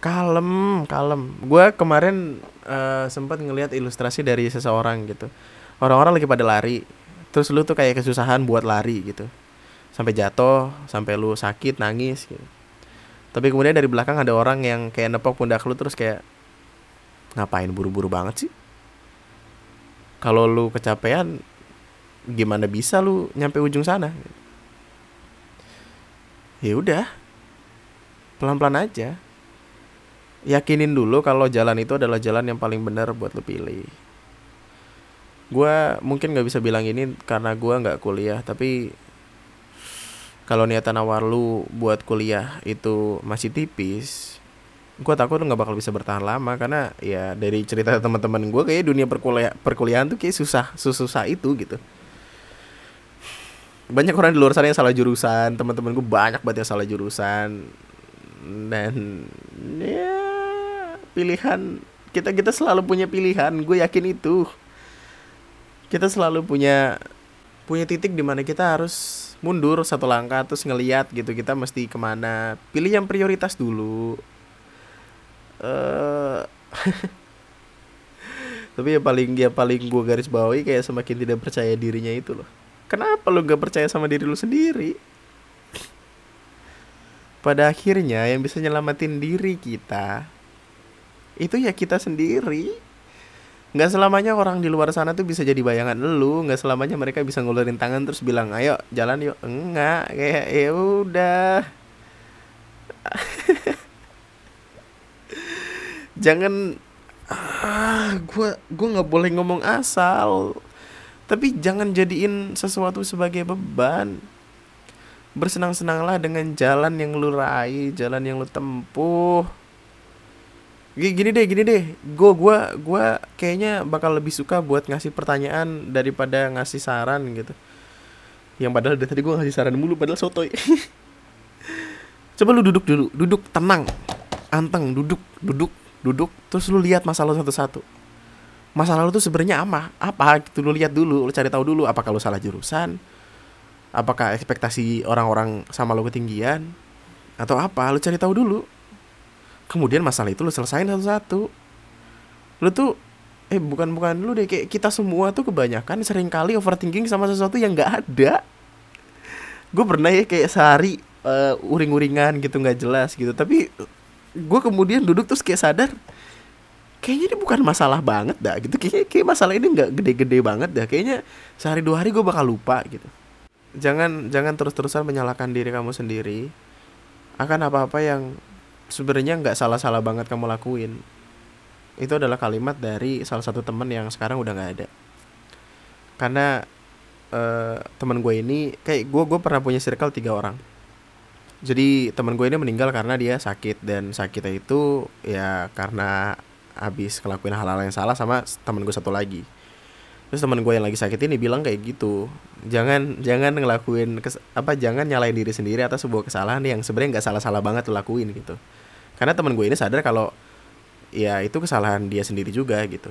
kalem kalem. Gue kemarin uh, sempat ngelihat ilustrasi dari seseorang gitu. Orang-orang lagi pada lari. Terus lu tuh kayak kesusahan buat lari gitu. Sampai jatuh sampai lu sakit nangis gitu. Tapi kemudian dari belakang ada orang yang kayak nepok pundak lu terus kayak ngapain buru-buru banget sih? Kalau lu kecapean gimana bisa lu nyampe ujung sana? Ya udah pelan-pelan aja yakinin dulu kalau jalan itu adalah jalan yang paling benar buat lo pilih. Gue mungkin nggak bisa bilang ini karena gue nggak kuliah tapi kalau niatan awal lu buat kuliah itu masih tipis gue takut lu nggak bakal bisa bertahan lama. Karena ya dari cerita teman-teman gue kayak dunia perkuliah perkuliahan tuh kayak susah susah itu gitu. Banyak orang di luar sana yang salah jurusan teman-teman gue banyak banget yang salah jurusan dan ya pilihan kita kita selalu punya pilihan gue yakin itu. Kita selalu punya punya titik di mana kita harus mundur satu langkah terus ngeliat gitu kita mesti ke mana. Pilih yang prioritas dulu. Uh, tapi ya paling ya paling gue garis bawahi kayak semakin tidak percaya dirinya itu loh. Kenapa lu gak percaya sama diri lu sendiri pada akhirnya yang bisa nyelamatin diri kita itu ya kita sendiri. Nggak selamanya orang di luar sana tuh bisa jadi bayangan lu nggak selamanya mereka bisa ngulurin tangan terus bilang ayo jalan yuk. Enggak kayak ya udah. Jangan ah gue gue nggak boleh ngomong asal. Tapi jangan jadiin sesuatu sebagai beban bersenang-senanglah dengan jalan yang lu raih jalan yang lu tempuh. Gini deh gini deh. Gue gua gua kayaknya bakal lebih suka buat ngasih pertanyaan daripada ngasih saran gitu. Yang padahal dari tadi gue ngasih saran mulu padahal sotoy. Coba lu duduk dulu duduk tenang anteng duduk duduk duduk terus lu lihat masalah satu-satu. Masalah lu tuh sebenarnya apa apa gitu lu lihat dulu lu cari tahu dulu apakah lu salah jurusan apakah ekspektasi orang-orang sama lu ketinggian atau apa lu cari tahu dulu. Kemudian masalah itu lu selesain satu-satu. Lu tuh eh bukan bukan lu deh kayak kita semua tuh kebanyakan sering kali overthinking sama sesuatu yang nggak ada. Gue pernah ya kayak sehari uh, uring-uringan gitu nggak jelas gitu. Tapi gue kemudian duduk terus kayak sadar kayaknya ini bukan masalah banget dah gitu. Kayak kayak masalah ini nggak gede-gede banget dah. Kayaknya sehari dua hari gue bakal lupa gitu jangan jangan terus-terusan menyalahkan diri kamu sendiri. Akan apa-apa yang sebenarnya nggak salah-salah banget kamu lakuin. Itu adalah kalimat dari salah satu temen yang sekarang udah nggak ada. Karena uh, teman gue ini kayak gue gue pernah punya circle tiga orang. Jadi teman gue ini meninggal karena dia sakit dan sakitnya itu ya karena habis ngelakuin hal-hal yang salah sama teman gue satu lagi terus teman gue yang lagi sakit ini bilang kayak gitu jangan jangan ngelakuin kes, apa jangan nyalain diri sendiri atas sebuah kesalahan yang sebenarnya nggak salah-salah banget lo lakuin gitu. Karena teman gue ini sadar kalau ya itu kesalahan dia sendiri juga gitu.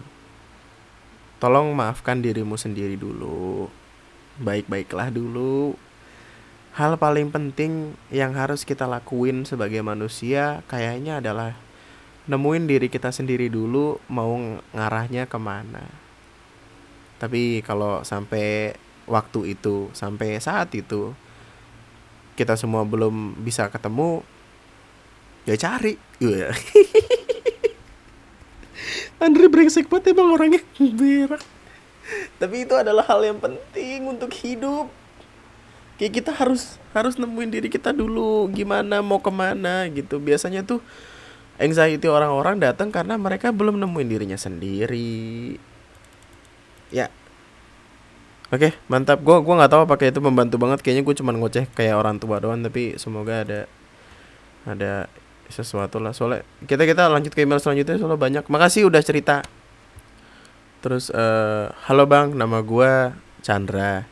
Tolong maafkan dirimu sendiri dulu baik-baiklah dulu. Hal paling penting yang harus kita lakuin sebagai manusia kayaknya adalah nemuin diri kita sendiri dulu mau ngarahnya ke mana tapi kalau sampai waktu itu sampai saat itu kita semua belum bisa ketemu ya cari. Ya Andre brengsek banget emang orangnya. Berak tapi itu adalah hal yang penting untuk hidup. Kayak kita harus harus nemuin diri kita dulu. Gimana mau ke mana gitu. Biasanya tuh anxiety orang-orang datang karena mereka belum nemuin dirinya sendiri ya. Oke mantap. Gue gua nggak tahu pakai itu membantu banget. Kayaknya gue cuma ngoceh kayak orang tua doang tapi semoga ada ada sesuatu lah. Soalnya kita kita lanjut ke email selanjutnya soalnya banyak. Makasih udah cerita. Terus uh, halo bang nama gue Chandra.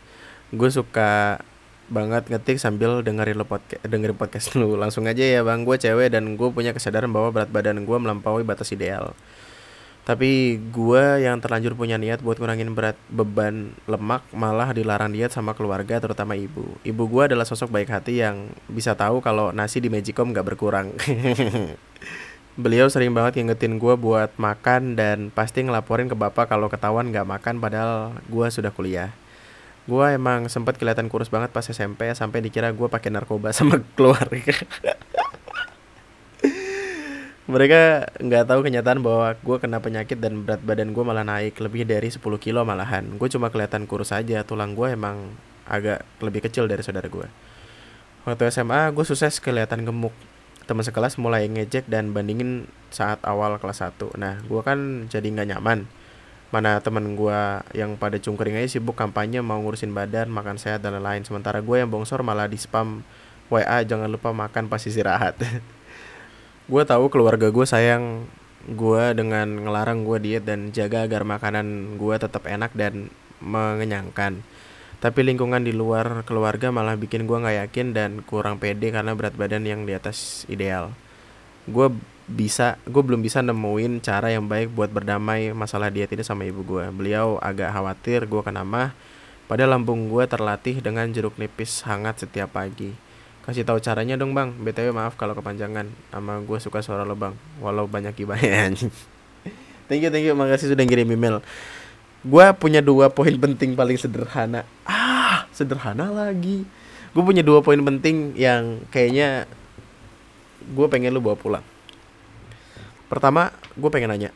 Gue suka banget ngetik sambil dengerin lo podcast dengerin podcast lu. Langsung aja ya bang. Gue cewek dan gue punya kesadaran bahwa berat badan gue melampaui batas ideal tapi gue yang terlanjur punya niat buat ngurangin berat beban lemak malah dilarang diet sama keluarga terutama ibu. Ibu gue adalah sosok baik hati yang bisa tahu kalau nasi di Magicom gak berkurang. Beliau sering banget ngingetin gue buat makan dan pasti ngelaporin ke bapak kalau ketahuan gak makan padahal gue sudah kuliah. Gue emang sempat kelihatan kurus banget pas SMP sampai dikira gue pakai narkoba sama keluarga mereka nggak tahu kenyataan bahwa gue kena penyakit dan berat badan gue malah naik lebih dari 10 kilo malahan. Gue cuma kelihatan kurus aja tulang gue emang agak lebih kecil dari saudara gue waktu SMA gue sukses kelihatan gemuk. Teman sekelas mulai ngejek dan bandingin saat awal kelas 1 nah gue kan jadi nggak nyaman. Mana temen gue yang pada cungkring aja sibuk kampanye mau ngurusin badan makan sehat dan lain-lain. Sementara gue yang bongsor malah di spam WA jangan lupa makan pas istirahat gue tahu keluarga gue sayang. Gue dengan ngelarang gue diet dan jaga agar makanan gue tetap enak dan mengenyangkan. Tapi lingkungan di luar keluarga malah bikin gue nggak yakin dan kurang pede karena berat badan yang di atas ideal. Gue bisa gue belum bisa nemuin cara yang baik buat berdamai masalah diet ini sama ibu gue beliau agak khawatir gue kena mah padahal lambung gue terlatih dengan jeruk nipis hangat setiap pagi kasih tahu caranya dong bang. Btw maaf kalau kepanjangan. Sama gue suka suara lo bang. Walau banyak gibahnya thank you thank you. Makasih sudah ngirim email. Gue punya dua poin penting paling sederhana. Ah sederhana lagi. Gue punya dua poin penting yang kayaknya gue pengen lo bawa pulang. Pertama gue pengen nanya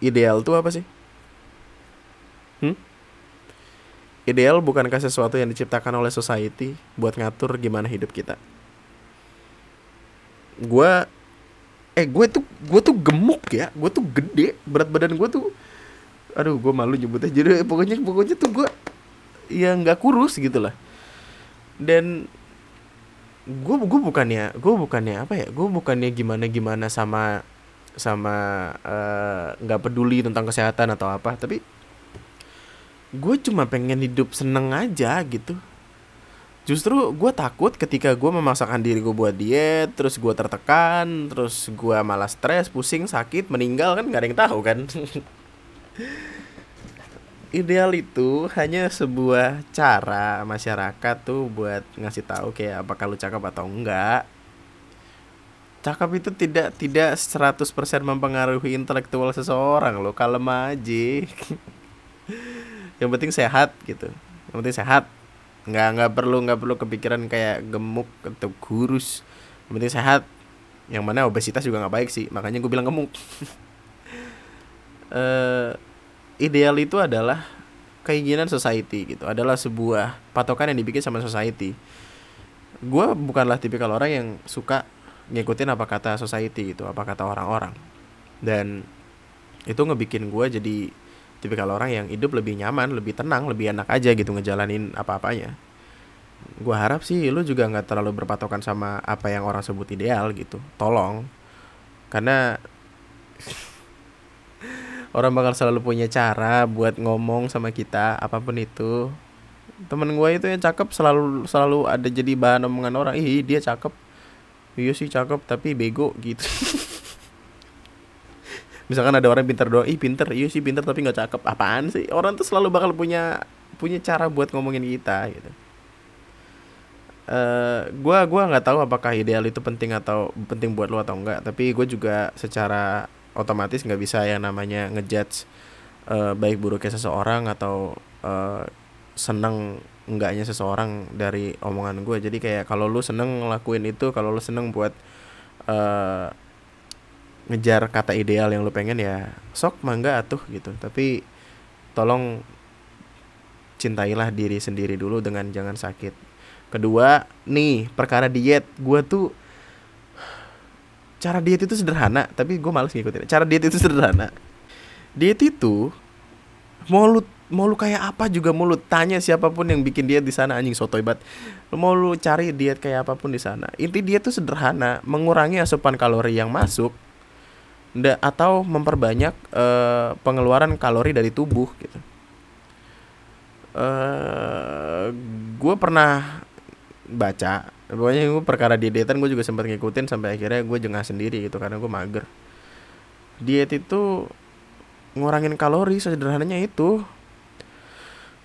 ideal tuh apa sih hmm? Ideal bukankah sesuatu yang diciptakan oleh society buat ngatur gimana hidup kita? Gua eh gue tuh gue tuh gemuk ya, gue tuh gede, berat badan gue tuh aduh gue malu nyebutnya jadi pokoknya pokoknya tuh gue ya nggak kurus gitu lah. Dan gue gue bukannya gue bukannya apa ya? Gue bukannya gimana gimana sama sama eh, nggak uh, peduli tentang kesehatan atau apa. Tapi gue cuma pengen hidup seneng aja gitu. Justru gue takut ketika gue memaksakan diri gue buat diet terus gue tertekan terus gue malah stres pusing sakit meninggal kan gak ada yang tahu kan? Ideal itu hanya sebuah cara masyarakat tuh buat ngasih tahu kayak apakah lu cakep atau enggak. Cakep itu tidak tidak 100% mempengaruhi intelektual seseorang lo kalem aja yang penting sehat gitu. Yang penting sehat. Nggak nggak perlu nggak perlu kepikiran kayak gemuk atau kurus. Yang penting sehat. Yang mana obesitas juga nggak baik sih. Makanya gue bilang gemuk. Uh, ideal itu adalah keinginan society gitu. Adalah sebuah patokan yang dibikin sama society. Gue bukanlah tipikal orang yang suka ngikutin apa kata society gitu apa kata orang-orang. Dan itu ngebikin gue jadi tipikal orang yang hidup lebih nyaman, lebih tenang, lebih enak aja gitu ngejalanin apa-apanya. gue harap sih lu juga nggak terlalu berpatokan sama apa yang orang sebut ideal gitu tolong. Karena orang bakal selalu punya cara buat ngomong sama kita apa pun itu. Temen gue itu yang cakep selalu selalu ada jadi bahan omongan orang ih dia cakep. Iya sih cakep tapi bego gitu misalkan ada orang pintar doang ih pinter iya sih pinter tapi nggak cakep. Apaan sih? Orang tuh selalu bakal punya punya cara buat ngomongin kita gitu. Uh, gua gua nggak tahu apakah ideal itu penting atau penting buat lo atau enggak tapi gue juga secara otomatis nggak bisa yang namanya ngejudge uh, baik buruknya seseorang atau uh, seneng enggaknya seseorang dari omongan gue jadi kayak kalau lu seneng ngelakuin itu kalau lu seneng buat uh, ngejar kata ideal yang lu pengen ya sok mangga atuh gitu. Tapi tolong cintailah diri sendiri dulu dengan jangan sakit. Kedua nih perkara diet. Gue tuh cara diet itu sederhana tapi gue males ngikutin. Cara diet itu sederhana. Diet itu mau lu mau lu kayak apa juga mau lu tanya siapa pun yang bikin diet di sana anjing sotoy banget. Mau lu cari diet kayak apa pun di sana. Inti diet tuh sederhana mengurangi asupan kalori yang masuk atau memperbanyak uh, pengeluaran kalori dari tubuh gitu. Uh, gue pernah baca pokoknya gue perkara dietan gue juga sempat ngikutin sampai akhirnya gue jengah sendiri gitu karena gue mager. Diet itu ngurangin kalori sederhananya itu.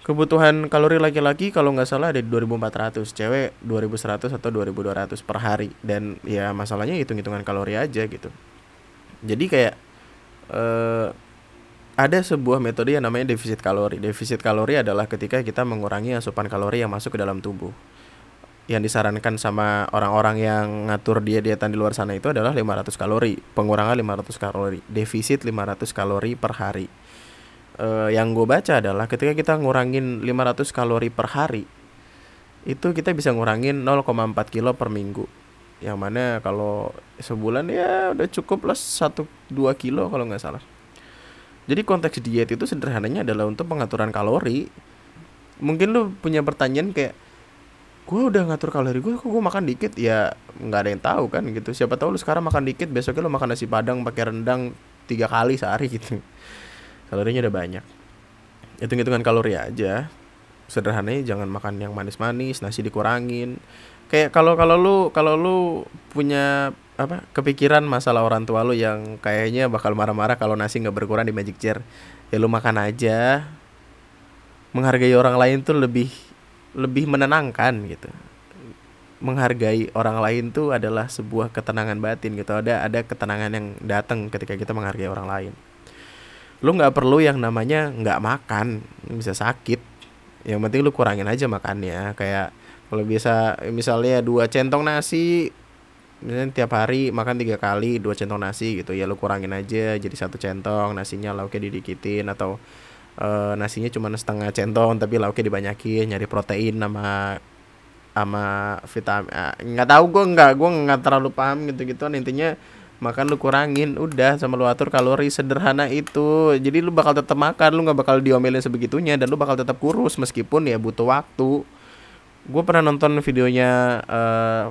Kebutuhan kalori laki-laki kalau nggak salah ada di 2400 cewek 2100 atau 2200 per hari. Dan ya masalahnya hitung-hitungan kalori aja gitu jadi kayak eh, ada sebuah metode yang namanya defisit kalori. Defisit kalori adalah ketika kita mengurangi asupan kalori yang masuk ke dalam tubuh. Yang disarankan sama orang-orang yang ngatur dia dietan di luar sana itu adalah 500 kalori. Pengurangan 500 kalori. Defisit 500 kalori per hari. Uh, yang gue baca adalah ketika kita ngurangin 500 kalori per hari itu kita bisa ngurangin 0,4 kilo per minggu yang mana kalau sebulan ya udah cukup lah 1-2 kilo kalau nggak salah. Jadi konteks diet itu sederhananya adalah untuk pengaturan kalori. Mungkin lu punya pertanyaan kayak gue udah ngatur kalori gue kok gue makan dikit? Ya nggak ada yang tahu kan gitu. Siapa tahu lu sekarang makan dikit besoknya lu makan nasi padang pakai rendang tiga kali sehari gitu. Kalorinya udah banyak. Hitung-hitungan kalori aja. Sederhananya jangan makan yang manis-manis nasi dikurangin kayak kalau kalau lu kalau lu punya apa kepikiran masalah orang tua lu yang kayaknya bakal marah-marah kalau nasi nggak berkurang di magic chair ya lu makan aja. Menghargai orang lain tuh lebih lebih menenangkan gitu. Menghargai orang lain tuh adalah sebuah ketenangan batin gitu. Ada ada ketenangan yang datang ketika kita menghargai orang lain. Lu nggak perlu yang namanya nggak makan bisa sakit. Yang penting lu kurangin aja makannya. Kayak kalau bisa misalnya dua centong nasi misalnya tiap hari makan tiga kali dua centong nasi gitu ya lu kurangin aja jadi satu centong nasinya lauknya didikitin atau uh, nasinya cuma setengah centong tapi lauknya dibanyakin nyari protein sama sama vitamin ah, nggak tahu gue nggak gue nggak terlalu paham gitu gituan intinya makan lu kurangin udah sama lu atur kalori sederhana itu. Jadi lu bakal tetap makan lu nggak bakal diomelin sebegitunya dan lu bakal tetap kurus meskipun ya butuh waktu gue pernah nonton videonya uh,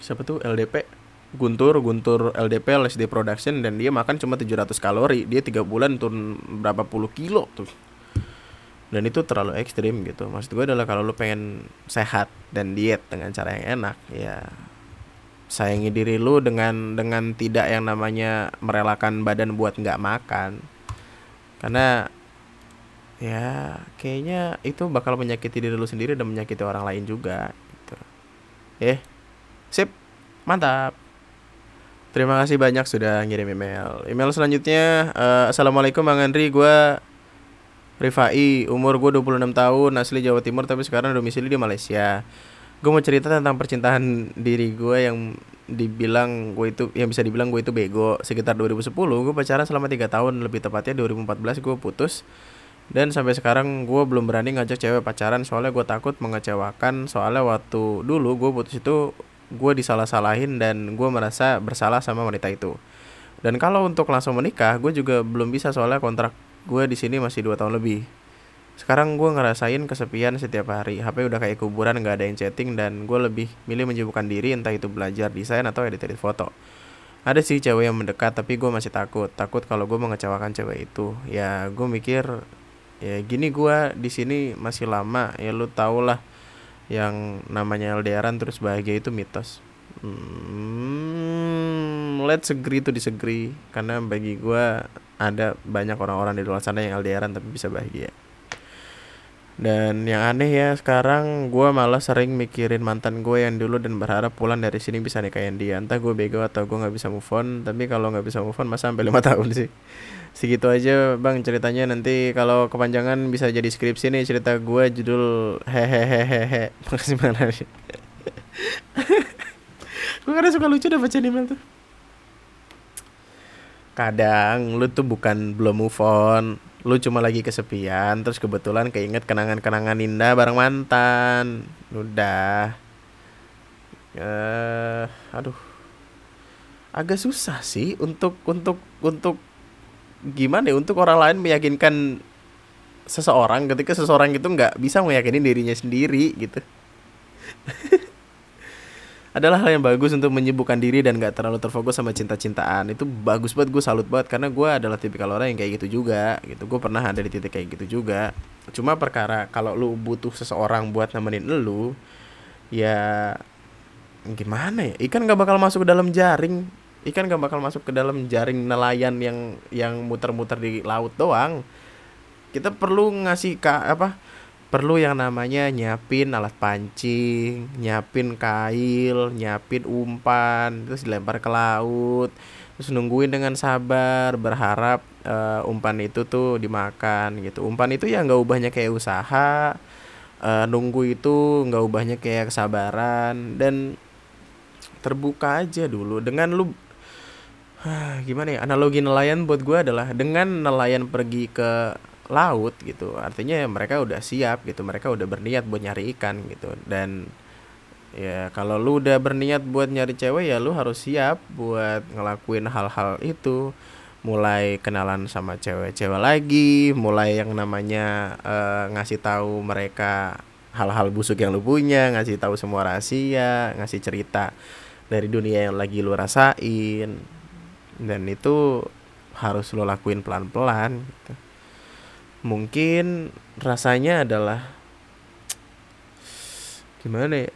siapa tuh? LDP Guntur Guntur LDP LSD Production dan dia makan cuma 700 kalori. Dia tiga bulan turun berapa puluh kilo tuh. Dan itu terlalu ekstrim gitu. Maksud gue adalah kalau lu pengen sehat dan diet dengan cara yang enak ya sayangi diri lu dengan dengan tidak yang namanya merelakan badan buat nggak makan. Karena ya kayaknya itu bakal menyakiti diri lu sendiri dan menyakiti orang lain juga gitu. eh sip. Mantap. Terima kasih banyak sudah ngirim email. Email selanjutnya uh, assalamualaikum bang Andri. Gue Rifai, umur gue 26 tahun, asli Jawa Timur tapi sekarang domisili di Malaysia. Gue mau cerita tentang percintaan diri gue yang dibilang gue itu yang bisa dibilang gue itu bego. Sekitar 2010 gue pacaran selama tiga tahun. Lebih tepatnya 2014 gue putus dan sampai sekarang gue belum berani ngajak cewek pacaran soalnya gue takut mengecewakan. Soalnya waktu dulu gue putus itu gue disalah-salahin dan gue merasa bersalah sama wanita itu. Dan kalau untuk langsung menikah gue juga belum bisa soalnya kontrak gue di sini masih dua tahun lebih. Sekarang gue ngerasain kesepian setiap hari. HP udah kayak kuburan nggak ada yang chatting dan gue lebih milih menyibukkan diri entah itu belajar desain atau edit edit foto. Ada sih cewek yang mendekat tapi gue masih takut. Takut kalau gue mengecewakan cewek itu. Ya gue mikir ya gini gue di sini masih lama. Ya lu tau lah yang namanya LDRan terus bahagia itu mitos. Hmm, let's agree to disagree. Karena bagi gue ada banyak orang-orang di luar sana yang LDRan tapi bisa bahagia. Dan yang aneh ya sekarang gue malah sering mikirin mantan gue yang dulu dan berharap pulang dari sini bisa nikahin dia. Entah gue bego atau gue nggak bisa move on tapi kalau nggak bisa move on masa sampai lima tahun sih segitu aja bang ceritanya. Nanti kalau kepanjangan bisa jadi skripsi nih cerita gue judul hehehehehe. Makasih banget gue kadang suka lucu deh baca email tuh. Kadang lu tuh bukan belum move on. Lu cuma lagi kesepian terus kebetulan keinget kenangan-kenangan indah bareng mantan. Udah. Uh, aduh. Agak susah sih untuk untuk untuk gimana ya untuk orang lain meyakinkan seseorang ketika seseorang itu nggak bisa meyakini dirinya sendiri gitu. Adalah hal yang bagus untuk menyibukkan diri dan gak terlalu terfokus sama cinta-cintaan. Itu bagus banget gue salut banget karena gue adalah tipikal orang yang kayak gitu juga gitu. Gue pernah ada di titik kayak gitu juga. Cuma perkara kalau lu butuh seseorang buat nemenin lu ya gimana ya? Ikan gak bakal masuk ke dalam jaring ikan gak bakal masuk ke dalam jaring nelayan yang yang muter-muter di laut doang. Kita perlu ngasih ka apa perlu yang namanya nyiapin alat pancing, nyiapin kail, nyiapin umpan, terus dilempar ke laut, terus nungguin dengan sabar, berharap uh, umpan itu tuh dimakan gitu. Umpan itu ya nggak ubahnya kayak usaha, uh, nunggu itu nggak ubahnya kayak kesabaran. Dan terbuka aja dulu. Dengan lu gimana ya? Analogi nelayan buat gue adalah dengan nelayan pergi ke laut gitu artinya mereka udah siap gitu mereka udah berniat buat nyari ikan gitu. Dan ya kalau lu udah berniat buat nyari cewek ya lu harus siap buat ngelakuin hal-hal itu. Mulai kenalan sama cewek-cewek lagi mulai yang namanya uh, ngasih tahu mereka hal-hal busuk yang lu punya ngasih tahu semua rahasia ngasih cerita dari dunia yang lagi lu rasain dan itu harus lo lakuin pelan-pelan gitu. Mungkin rasanya adalah gimana ya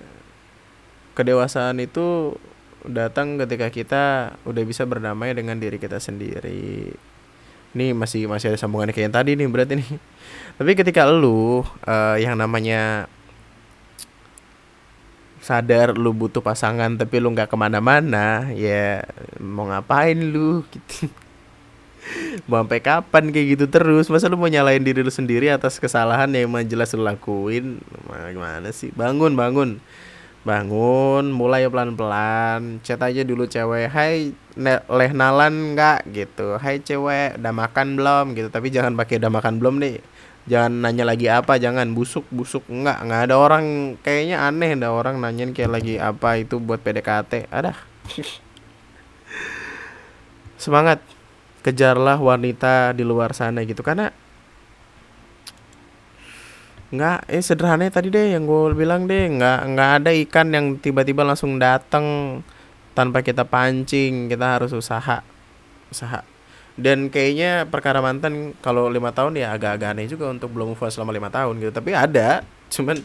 kedewasaan itu datang ketika kita udah bisa berdamai dengan diri kita sendiri. Ini masih masih ada sambungan kayak yang tadi nih berarti nih tapi ketika lu uh, yang namanya sadar lu butuh pasangan tapi lu nggak ke mana-mana ya mau ngapain lu? Gitu. Mau sampai kapan kayak gitu terus? Masa lu mau nyalain diri lu sendiri atas kesalahan yang emang jelas lu lakuin? Gimana sih? Bangun bangun. Bangun mulai pelan-pelan. Chat aja dulu cewek. Hai leh nalan nggak? Gitu. Hai cewek. Udah makan belum? Gitu. Tapi jangan pakai udah makan belum nih jangan nanya lagi apa jangan busuk busuk. Nggak nggak ada orang. Kayaknya aneh ada orang nanyain kayak lagi apa itu buat PDKT ada. Semangat. Kejarlah wanita di luar sana gitu. Karena nggak eh sederhana tadi deh yang gue bilang deh. Nggak nggak ada ikan yang tiba-tiba langsung datang tanpa kita pancing. Kita harus usaha. Usaha dan kayaknya perkara mantan kalau lima tahun ya agak-agak aneh juga untuk belum move selama lima tahun gitu. Tapi ada cuman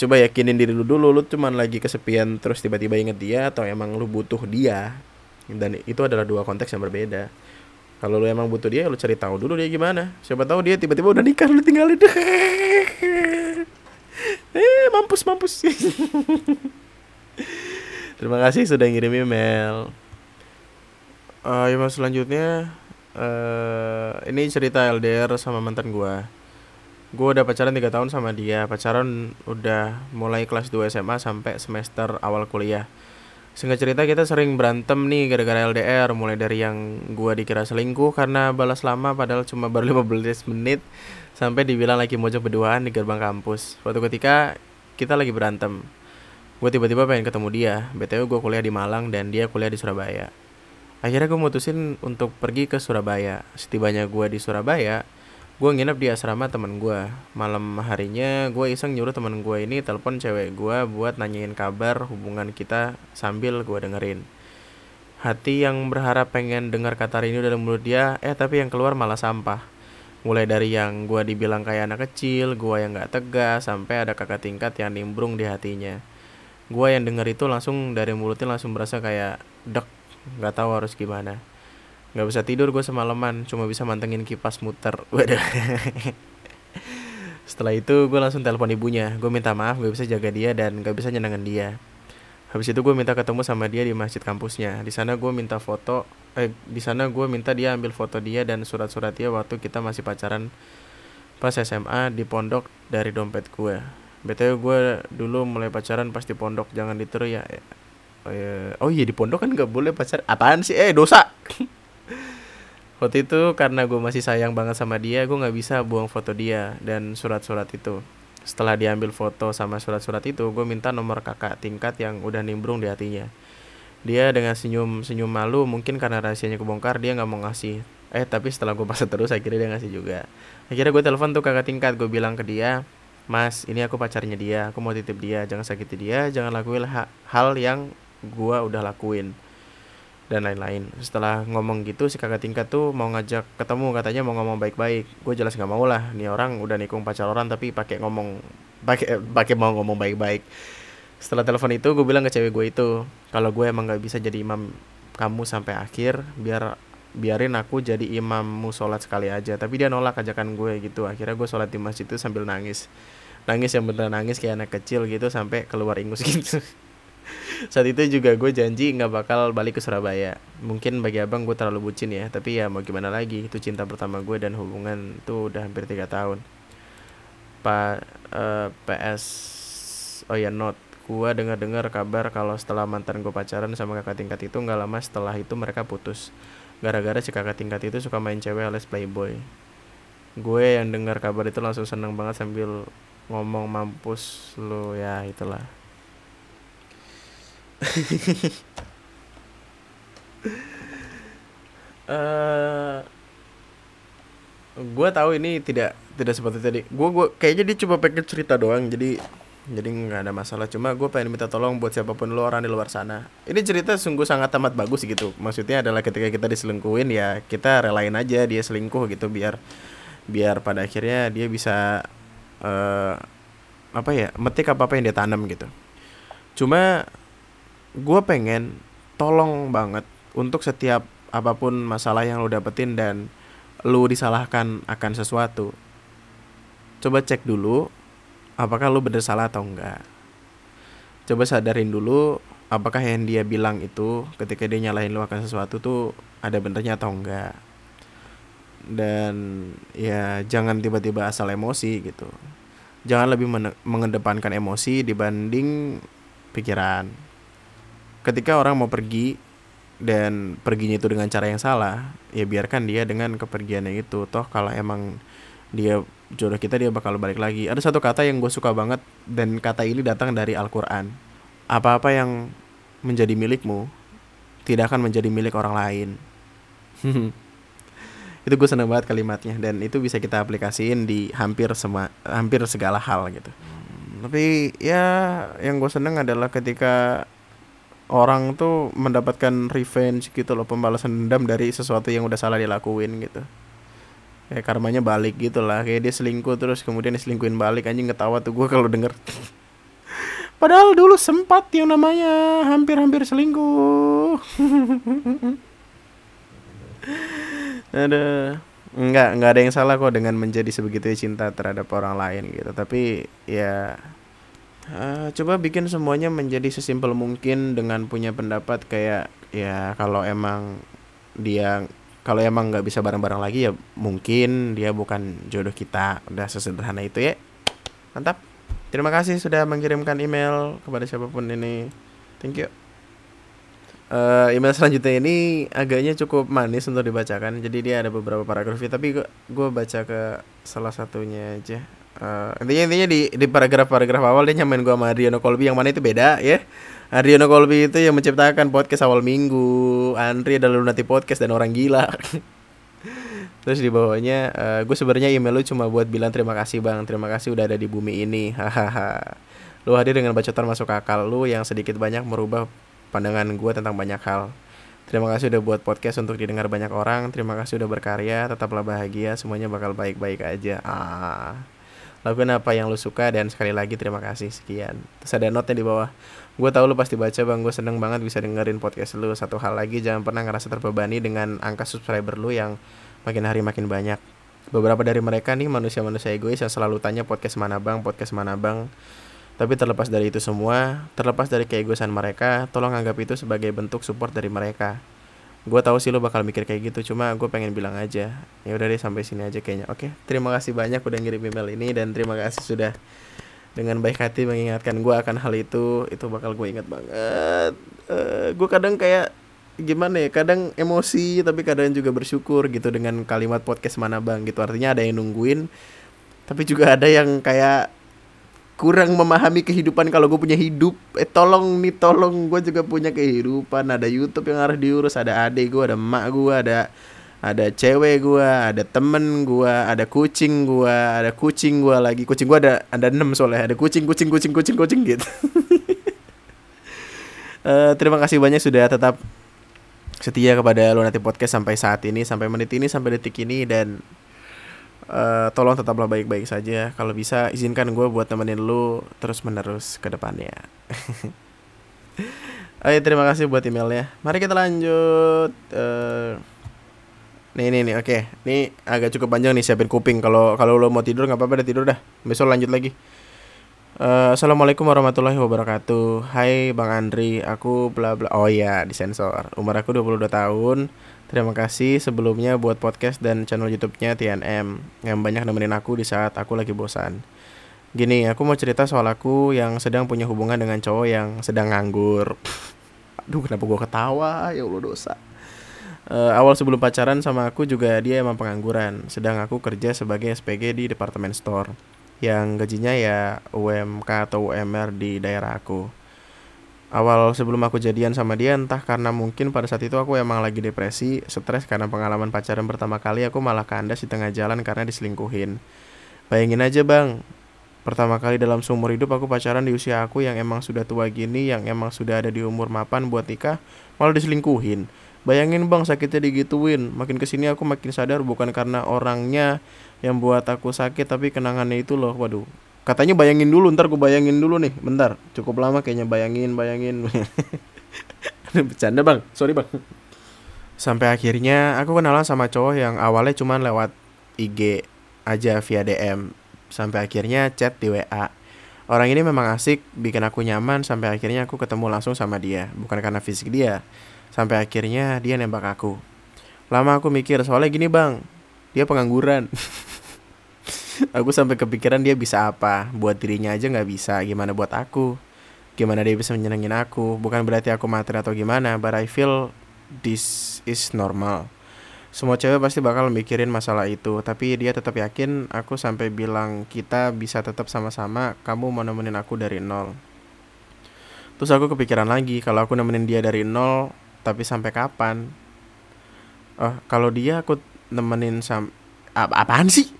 coba yakinin diri lu dulu lu cuman lagi kesepian terus tiba-tiba inget dia atau emang lu butuh dia. Dan itu adalah dua konteks yang berbeda. Kalau lu emang butuh dia lu cari tahu dulu dia gimana. Siapa tahu dia tiba-tiba udah nikah lu tinggalin. Eh mampus mampus. Terima kasih sudah ngirim email uh, email selanjutnya uh, ini cerita LDR sama mantan gua. Gue udah pacaran tiga tahun sama dia. Pacaran udah mulai kelas 2 SMA sampai semester awal kuliah. Singkat cerita kita sering berantem nih gara-gara LDR Mulai dari yang gua dikira selingkuh karena balas lama padahal cuma baru 15 menit Sampai dibilang lagi mojok berduaan di gerbang kampus. Suatu ketika kita lagi berantem. Gue tiba-tiba pengen ketemu dia. BTW gue kuliah di Malang dan dia kuliah di Surabaya Akhirnya gue mutusin untuk pergi ke Surabaya. Setibanya gue di Surabaya gue nginep di asrama temen gue malam harinya gue iseng nyuruh temen gue ini telepon cewek gue buat nanyain kabar hubungan kita sambil gue dengerin. Hati yang berharap pengen dengar kata Rini dalam mulut dia eh tapi yang keluar malah sampah. Mulai dari yang gue dibilang kayak anak kecil gue yang gak tegas sampai ada kakak tingkat yang nimbrung di hatinya. Gue yang denger itu langsung dari mulutnya langsung berasa kayak dek nggak tahu harus gimana. Nggak bisa tidur gue semalaman cuma bisa mantengin kipas muter. Waduh. Setelah itu gue langsung telepon ibunya. Gue minta maaf gak bisa jaga dia dan gak bisa nyenangin dia. Habis itu gue minta ketemu sama dia di masjid kampusnya. Di sana gue minta foto eh di sana gue minta dia ambil foto dia dan surat-surat dia waktu kita masih pacaran pas SMA di pondok dari dompet gue btw gue dulu mulai pacaran pas di pondok jangan diteru ya oh iya, oh iya di pondok kan nggak boleh pacar apaan sih eh dosa Waktu itu karena gue masih sayang banget sama dia, gue nggak bisa buang foto dia dan surat-surat itu. Setelah diambil foto sama surat-surat itu, gue minta nomor kakak tingkat yang udah nimbrung di hatinya. Dia dengan senyum-senyum malu, mungkin karena rahasianya kebongkar, dia nggak mau ngasih. Eh, tapi setelah gue pasang terus, akhirnya dia ngasih juga. Akhirnya gue telepon tuh kakak tingkat, gue bilang ke dia, Mas, ini aku pacarnya dia, aku mau titip dia, jangan sakiti dia, jangan lakuin hal yang gue udah lakuin dan lain-lain. Setelah ngomong gitu si kakak tingkat tuh mau ngajak ketemu katanya mau ngomong baik-baik. Gue jelas nggak mau lah nih orang udah nikung pacar orang tapi pakai ngomong pakai pakai mau ngomong baik-baik. Setelah telepon itu gue bilang ke cewek gue itu kalau gue emang nggak bisa jadi imam kamu sampai akhir biar biarin aku jadi imammu sholat sekali aja. Tapi dia nolak ajakan gue gitu. Akhirnya gue sholat di masjid itu sambil nangis. Nangis yang bener nangis kayak anak kecil gitu sampai keluar ingus gitu saat itu juga gue janji nggak bakal balik ke Surabaya. Mungkin bagi abang gue terlalu bucin ya tapi ya mau gimana lagi? Itu cinta pertama gue dan hubungan tuh udah hampir tiga tahun. Pak uh, eh, PS oh ya not. Gue dengar dengar kabar kalau setelah mantan gue pacaran sama kakak tingkat itu nggak lama setelah itu mereka putus. Gara-gara si kakak tingkat itu suka main cewek alias playboy. Gue yang dengar kabar itu langsung seneng banget sambil ngomong mampus lo ya itulah uh, gue tahu ini tidak tidak seperti tadi. Gue gue kayaknya dia coba pengen cerita doang jadi jadi nggak ada masalah. Cuma gue pengen minta tolong buat siapa pun lo orang di luar sana. Ini cerita sungguh sangat amat bagus gitu. Maksudnya adalah ketika kita diselingkuhin ya kita relain aja dia selingkuh gitu biar biar pada akhirnya dia bisa uh, apa ya metik apa apa yang dia tanam gitu. Cuma gue pengen tolong banget untuk setiap apa pun masalah yang lo dapetin dan lo disalahkan akan sesuatu. Coba cek dulu apakah lo bener salah atau enggak. Coba sadarin dulu apakah yang dia bilang itu ketika dia nyalahin lo akan sesuatu tuh ada benernya atau enggak. Dan ya jangan tiba-tiba asal emosi gitu. Jangan lebih mengedepankan emosi dibanding pikiran ketika orang mau pergi dan perginya itu dengan cara yang salah ya biarkan dia dengan kepergiannya itu. Toh kalau emang dia jodoh kita dia bakal balik lagi. Ada satu kata yang gue suka banget dan kata ini datang dari Al-Quran. Apa-apa yang menjadi milikmu tidak akan menjadi milik orang lain. Itu gue seneng banget kalimatnya dan itu bisa kita aplikasiin di hampir sema hampir segala hal gitu. Tapi ya yang gue seneng adalah ketika orang tuh mendapatkan revenge gitu loh pembalasan dendam dari sesuatu yang udah salah dilakuin gitu. Kayak karmanya balik gitu lah. Kayak dia selingkuh terus kemudian diselingkuhin balik. Anjing ngetawa tuh gue kalau denger. Padahal dulu sempat yang namanya hampir-hampir selingkuh. Ada nggak nggak ada yang salah kok dengan menjadi sebegitu cinta terhadap orang lain gitu. Tapi ya Uh, coba bikin semuanya menjadi sesimpel mungkin dengan punya pendapat kayak ya kalau emang dia kalau emang nggak bisa bareng-bareng lagi ya mungkin dia bukan jodoh kita. Udah sesederhana itu ya. Mantap. Terima kasih sudah mengirimkan email kepada siapa pun ini. Thank you. Uh, email selanjutnya ini agaknya cukup manis untuk dibacakan. Jadi dia ada beberapa paragraf tapi gue baca ke salah satunya aja Uh, intinya intinya di di paragraf-paragraf awal dia nyamain gua sama Adriano Colby yang mana itu beda ya. Adriano Colby itu yang menciptakan podcast awal minggu. Andri adalah Lunati Podcast dan orang gila. terus di bawahnya uh, gue sebenarnya email lu cuma buat bilang terima kasih bang. Terima kasih udah ada di bumi ini. Hahaha. Lu hadir dengan bacotan masuk akal lu yang sedikit banyak merubah pandangan gue tentang banyak hal. Terima kasih udah buat podcast untuk didengar banyak orang. Terima kasih udah berkarya. Tetaplah bahagia. Semuanya bakal baik-baik aja. Ah lakukan apa yang lu suka dan sekali lagi terima kasih sekian terus ada note di bawah gue tau lu pasti baca bang gue seneng banget bisa dengerin podcast lu satu hal lagi jangan pernah ngerasa terbebani dengan angka subscriber lu yang makin hari makin banyak. Beberapa dari mereka nih manusia-manusia egois yang selalu tanya podcast mana bang, podcast mana bang. Tapi terlepas dari itu semua, terlepas dari keegoisan mereka, tolong anggap itu sebagai bentuk support dari mereka. Gue tahu sih lo bakal mikir kayak gitu, cuma gue pengen bilang aja. Ya udah deh sampai sini aja kayaknya. Oke, terima kasih banyak udah ngirim email ini dan terima kasih sudah dengan baik hati mengingatkan gue akan hal itu. Itu bakal gue ingat banget. Uh, gue kadang kayak gimana ya kadang emosi tapi kadang juga bersyukur gitu dengan kalimat podcast mana bang gitu artinya ada yang nungguin tapi juga ada yang kayak kurang memahami kehidupan kalau gue punya hidup. Eh tolong nih tolong. Gue juga punya kehidupan. Ada YouTube yang harus diurus ada adik gue ada emak gue ada ada cewek gue ada temen gue ada kucing gue ada kucing gue lagi. Kucing gue ada ada enam soalnya. Ada kucing kucing kucing kucing kucing gitu. Uh, terima kasih banyak sudah tetap setia kepada Lunati Podcast sampai saat ini, sampai menit ini, sampai detik ini. Dan uh, tolong tetaplah baik-baik saja. Kalau bisa izinkan gue buat temenin lu terus menerus ke depannya. Oke, terima kasih buat emailnya. Mari kita lanjut. Uh, nih nih nih, oke. Okay. Nih agak cukup panjang nih siapin kuping. Kalau kalau lo mau tidur nggak apa-apa, udah tidur dah. Besok lanjut lagi. Uh, Assalamualaikum warahmatullahi wabarakatuh Hai Bang Andri Aku bla bla Oh iya disensor Umur aku 22 tahun Terima kasih sebelumnya buat podcast dan channel youtube-nya TNM Yang banyak nemenin aku di saat aku lagi bosan. Gini aku mau cerita soal aku yang sedang punya hubungan dengan cowok yang sedang nganggur. Aduh kenapa gue ketawa? Ya Allah dosa. Uh, Awal sebelum pacaran sama aku juga dia emang pengangguran Sedang aku kerja sebagai SPG di departemen store. Yang gajinya ya UMK atau UMR di daerah aku. Awal sebelum aku jadian sama dia entah karena mungkin pada saat itu aku emang lagi depresi, stres karena pengalaman pacaran pertama kali aku malah kandas di tengah jalan karena diselingkuhin. Bayangin aja bang, pertama kali dalam seumur hidup aku pacaran di usia aku yang emang sudah tua gini, yang emang sudah ada di umur mapan buat nikah, malah diselingkuhin. Bayangin bang sakitnya digituin Makin ke sini aku makin sadar bukan karena orangnya yang buat aku sakit Tapi kenangannya itu loh waduh Katanya bayangin dulu ntar gue bayangin dulu nih. Bentar cukup lama kayaknya. Bayangin bayangin. Bercanda bang. Sorry bang. Sampai akhirnya aku kenalan sama cowok yang awalnya cuma lewat IG aja via DM Sampai akhirnya chat di WA Orang ini memang asik, bikin aku nyaman. Sampai akhirnya aku ketemu langsung sama dia. Bukan karena fisik dia, Sampai akhirnya dia nembak aku. Lama aku mikir, soalnya gini bang, dia pengangguran. aku sampai kepikiran dia bisa apa. Buat dirinya aja nggak bisa, gimana buat aku. Gimana dia bisa menyenangin aku. Bukan berarti aku materi atau gimana, but I feel this is normal. Semua cewek pasti bakal mikirin masalah itu, tapi dia tetap yakin aku sampai bilang kita bisa tetap sama-sama, kamu mau nemenin aku dari nol. Terus aku kepikiran lagi, kalau aku nemenin dia dari nol, tapi sampai kapan oh kalau dia aku nemenin sam Ap apaan sih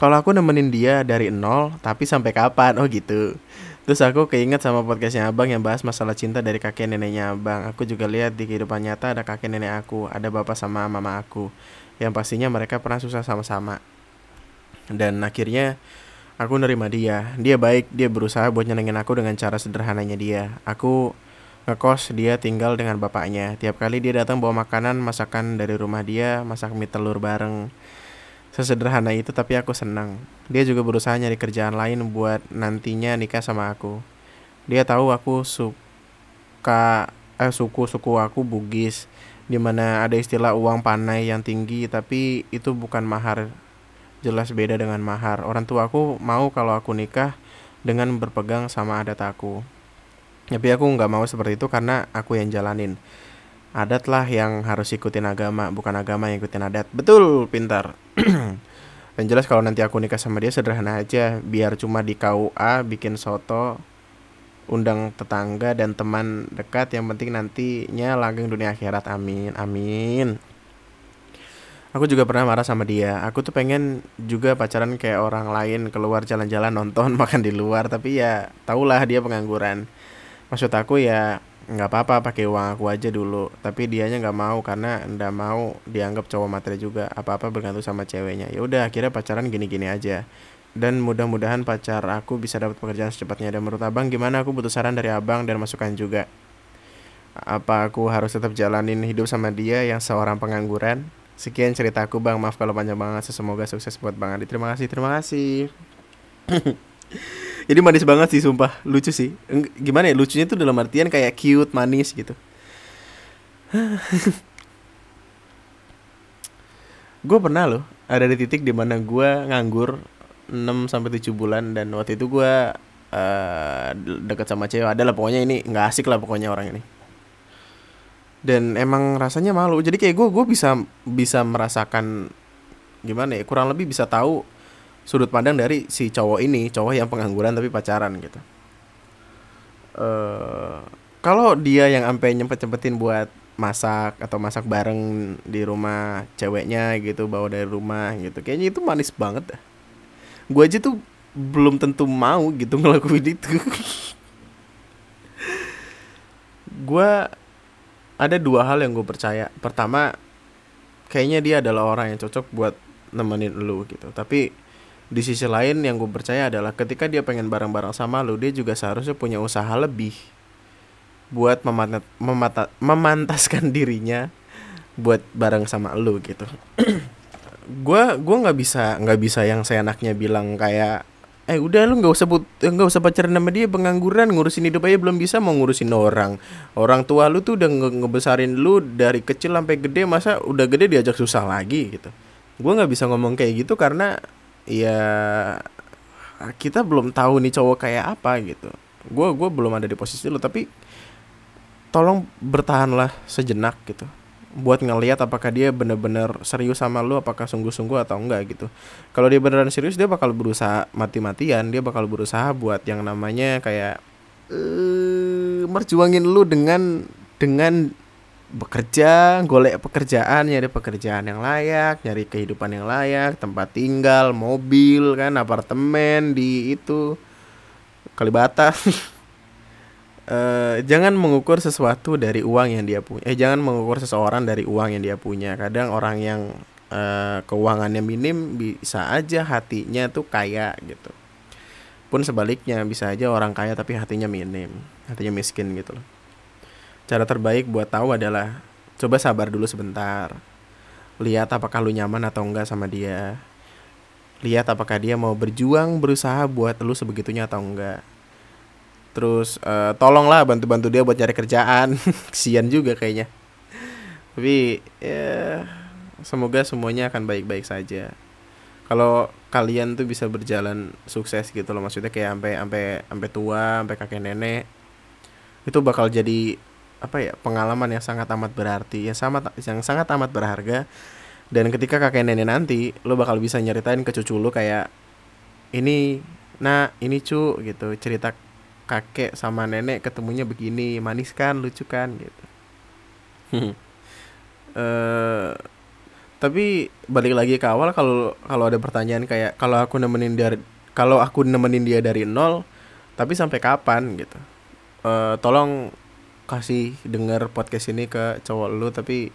kalau aku nemenin dia dari nol tapi sampai kapan? Oh gitu. Terus aku keinget sama podcastnya abang yang bahas masalah cinta dari kakek neneknya abang. Aku juga lihat di kehidupan nyata ada kakek nenek aku ada bapak sama mama aku yang pastinya mereka pernah susah sama-sama. Dan akhirnya aku nerima dia. Dia baik dia berusaha buat nyenengin aku dengan cara sederhananya dia. Aku ngekos dia tinggal dengan bapaknya. Tiap kali dia datang bawa makanan masakan dari rumah dia, masak mie telur bareng. Sesederhana itu tapi aku senang. Dia juga berusaha nyari kerjaan lain buat nantinya nikah sama aku. Dia tahu aku suka eh suku-suku aku Bugis di mana ada istilah uang panai yang tinggi tapi itu bukan mahar jelas beda dengan mahar orang tua aku mau kalau aku nikah dengan berpegang sama adat aku tapi aku nggak mau seperti itu karena aku yang jalanin adat lah yang harus ikutin agama bukan agama yang ikutin adat. Betul pintar. Dan jelas kalau nanti aku nikah sama dia sederhana aja. Biar cuma di KUA bikin soto undang tetangga dan teman dekat. Yang penting nantinya langgeng dunia akhirat. Amin amin. Aku juga pernah marah sama dia. Aku tuh pengen juga pacaran kayak orang lain keluar jalan-jalan nonton makan di luar. Tapi ya tahulah dia pengangguran. Maksud aku ya nggak apa-apa pakai uang aku aja dulu. Tapi dianya nggak mau karena ndak mau dianggap cowok materi juga. Apa-apa bergantung sama ceweknya. Ya udah akhirnya pacaran gini-gini aja. Dan mudah-mudahan pacar aku bisa dapat pekerjaan secepatnya. Dan menurut abang gimana? Aku butuh saran dari abang dan masukan juga. Apa aku harus tetap jalanin hidup sama dia yang seorang pengangguran? Sekian ceritaku bang. Maaf kalau panjang banget. Semoga sukses buat bang Adi. Terima kasih terima kasih Jadi manis banget sih sumpah, lucu sih. Gimana ya? Lucunya tuh dalam artian kayak cute, manis gitu. gue pernah loh ada di titik di mana gue nganggur 6 sampai tujuh bulan dan waktu itu gue uh, deket sama cewek. Adalah pokoknya ini nggak asik lah pokoknya orang ini. Dan emang rasanya malu. Jadi kayak gue gue bisa bisa merasakan gimana ya? Kurang lebih bisa tahu sudut pandang dari si cowok ini cowok yang pengangguran tapi pacaran gitu. Uh, kalau dia yang sampai nyempet nyempetin buat masak atau masak bareng di rumah ceweknya gitu bawa dari rumah gitu kayaknya itu manis banget dah. Gue aja tuh belum tentu mau gitu ngelakuin itu. Gue ada dua hal yang gue percaya. Pertama kayaknya dia adalah orang yang cocok buat nemenin lu gitu. Tapi di sisi lain yang gue percaya adalah ketika dia pengen bareng-bareng sama lu dia juga seharusnya punya usaha lebih buat memantat, memata, memantaskan dirinya buat bareng sama lu gitu. Gue gue nggak bisa nggak bisa yang seenaknya bilang kayak eh udah lu nggak usah but nggak usah pacaran sama dia pengangguran ngurusin hidup aja belum bisa mau ngurusin orang. Orang tua lu tuh udah nge ngebesarin lu dari kecil sampai gede masa udah gede diajak susah lagi gitu. Gue nggak bisa ngomong kayak gitu karena ya kita belum tahu nih cowok kayak apa gitu. Gue gue belum ada di posisi lo tapi tolong bertahanlah sejenak gitu. Buat ngelihat apakah dia bener-bener serius sama lu apakah sungguh-sungguh atau enggak gitu. Kalau dia beneran serius dia bakal berusaha mati-matian dia bakal berusaha buat yang namanya kayak uh, merjuangin lu dengan dengan bekerja, golek pekerjaan, nyari pekerjaan yang layak, nyari kehidupan yang layak, tempat tinggal, mobil kan, apartemen di itu Kalibata. uh, jangan mengukur sesuatu dari uang yang dia punya. Eh jangan mengukur seseorang dari uang yang dia punya. Kadang orang yang uh, keuangannya minim bisa aja hatinya tuh kaya gitu. Pun sebaliknya bisa aja orang kaya tapi hatinya minim, hatinya miskin gitu loh cara terbaik buat tahu adalah coba sabar dulu sebentar. Lihat apakah lu nyaman atau enggak sama dia. Lihat apakah dia mau berjuang berusaha buat lu sebegitunya atau enggak. Terus uh, tolonglah bantu-bantu dia buat cari kerjaan. Kesian juga kayaknya. Tapi ya semoga semuanya akan baik-baik saja. Kalau kalian tuh bisa berjalan sukses gitu loh maksudnya kayak sampai sampai sampai tua, sampai kakek nenek itu bakal jadi apa ya pengalaman yang sangat amat berarti yang sama yang sangat amat berharga. Dan ketika kakek nenek nanti lo bakal bisa nyeritain ke cucu lo kayak ini nah ini cu gitu. Cerita kakek sama nenek ketemunya begini manis kan? Lucu kan? gitu. Uh, tapi balik lagi ke awal kalau kalau ada pertanyaan kayak kalau aku nemenin dia kalau aku nemenin dia dari nol tapi sampai kapan? gitu. Uh, tolong kasih denger podcast ini ke cowok lu tapi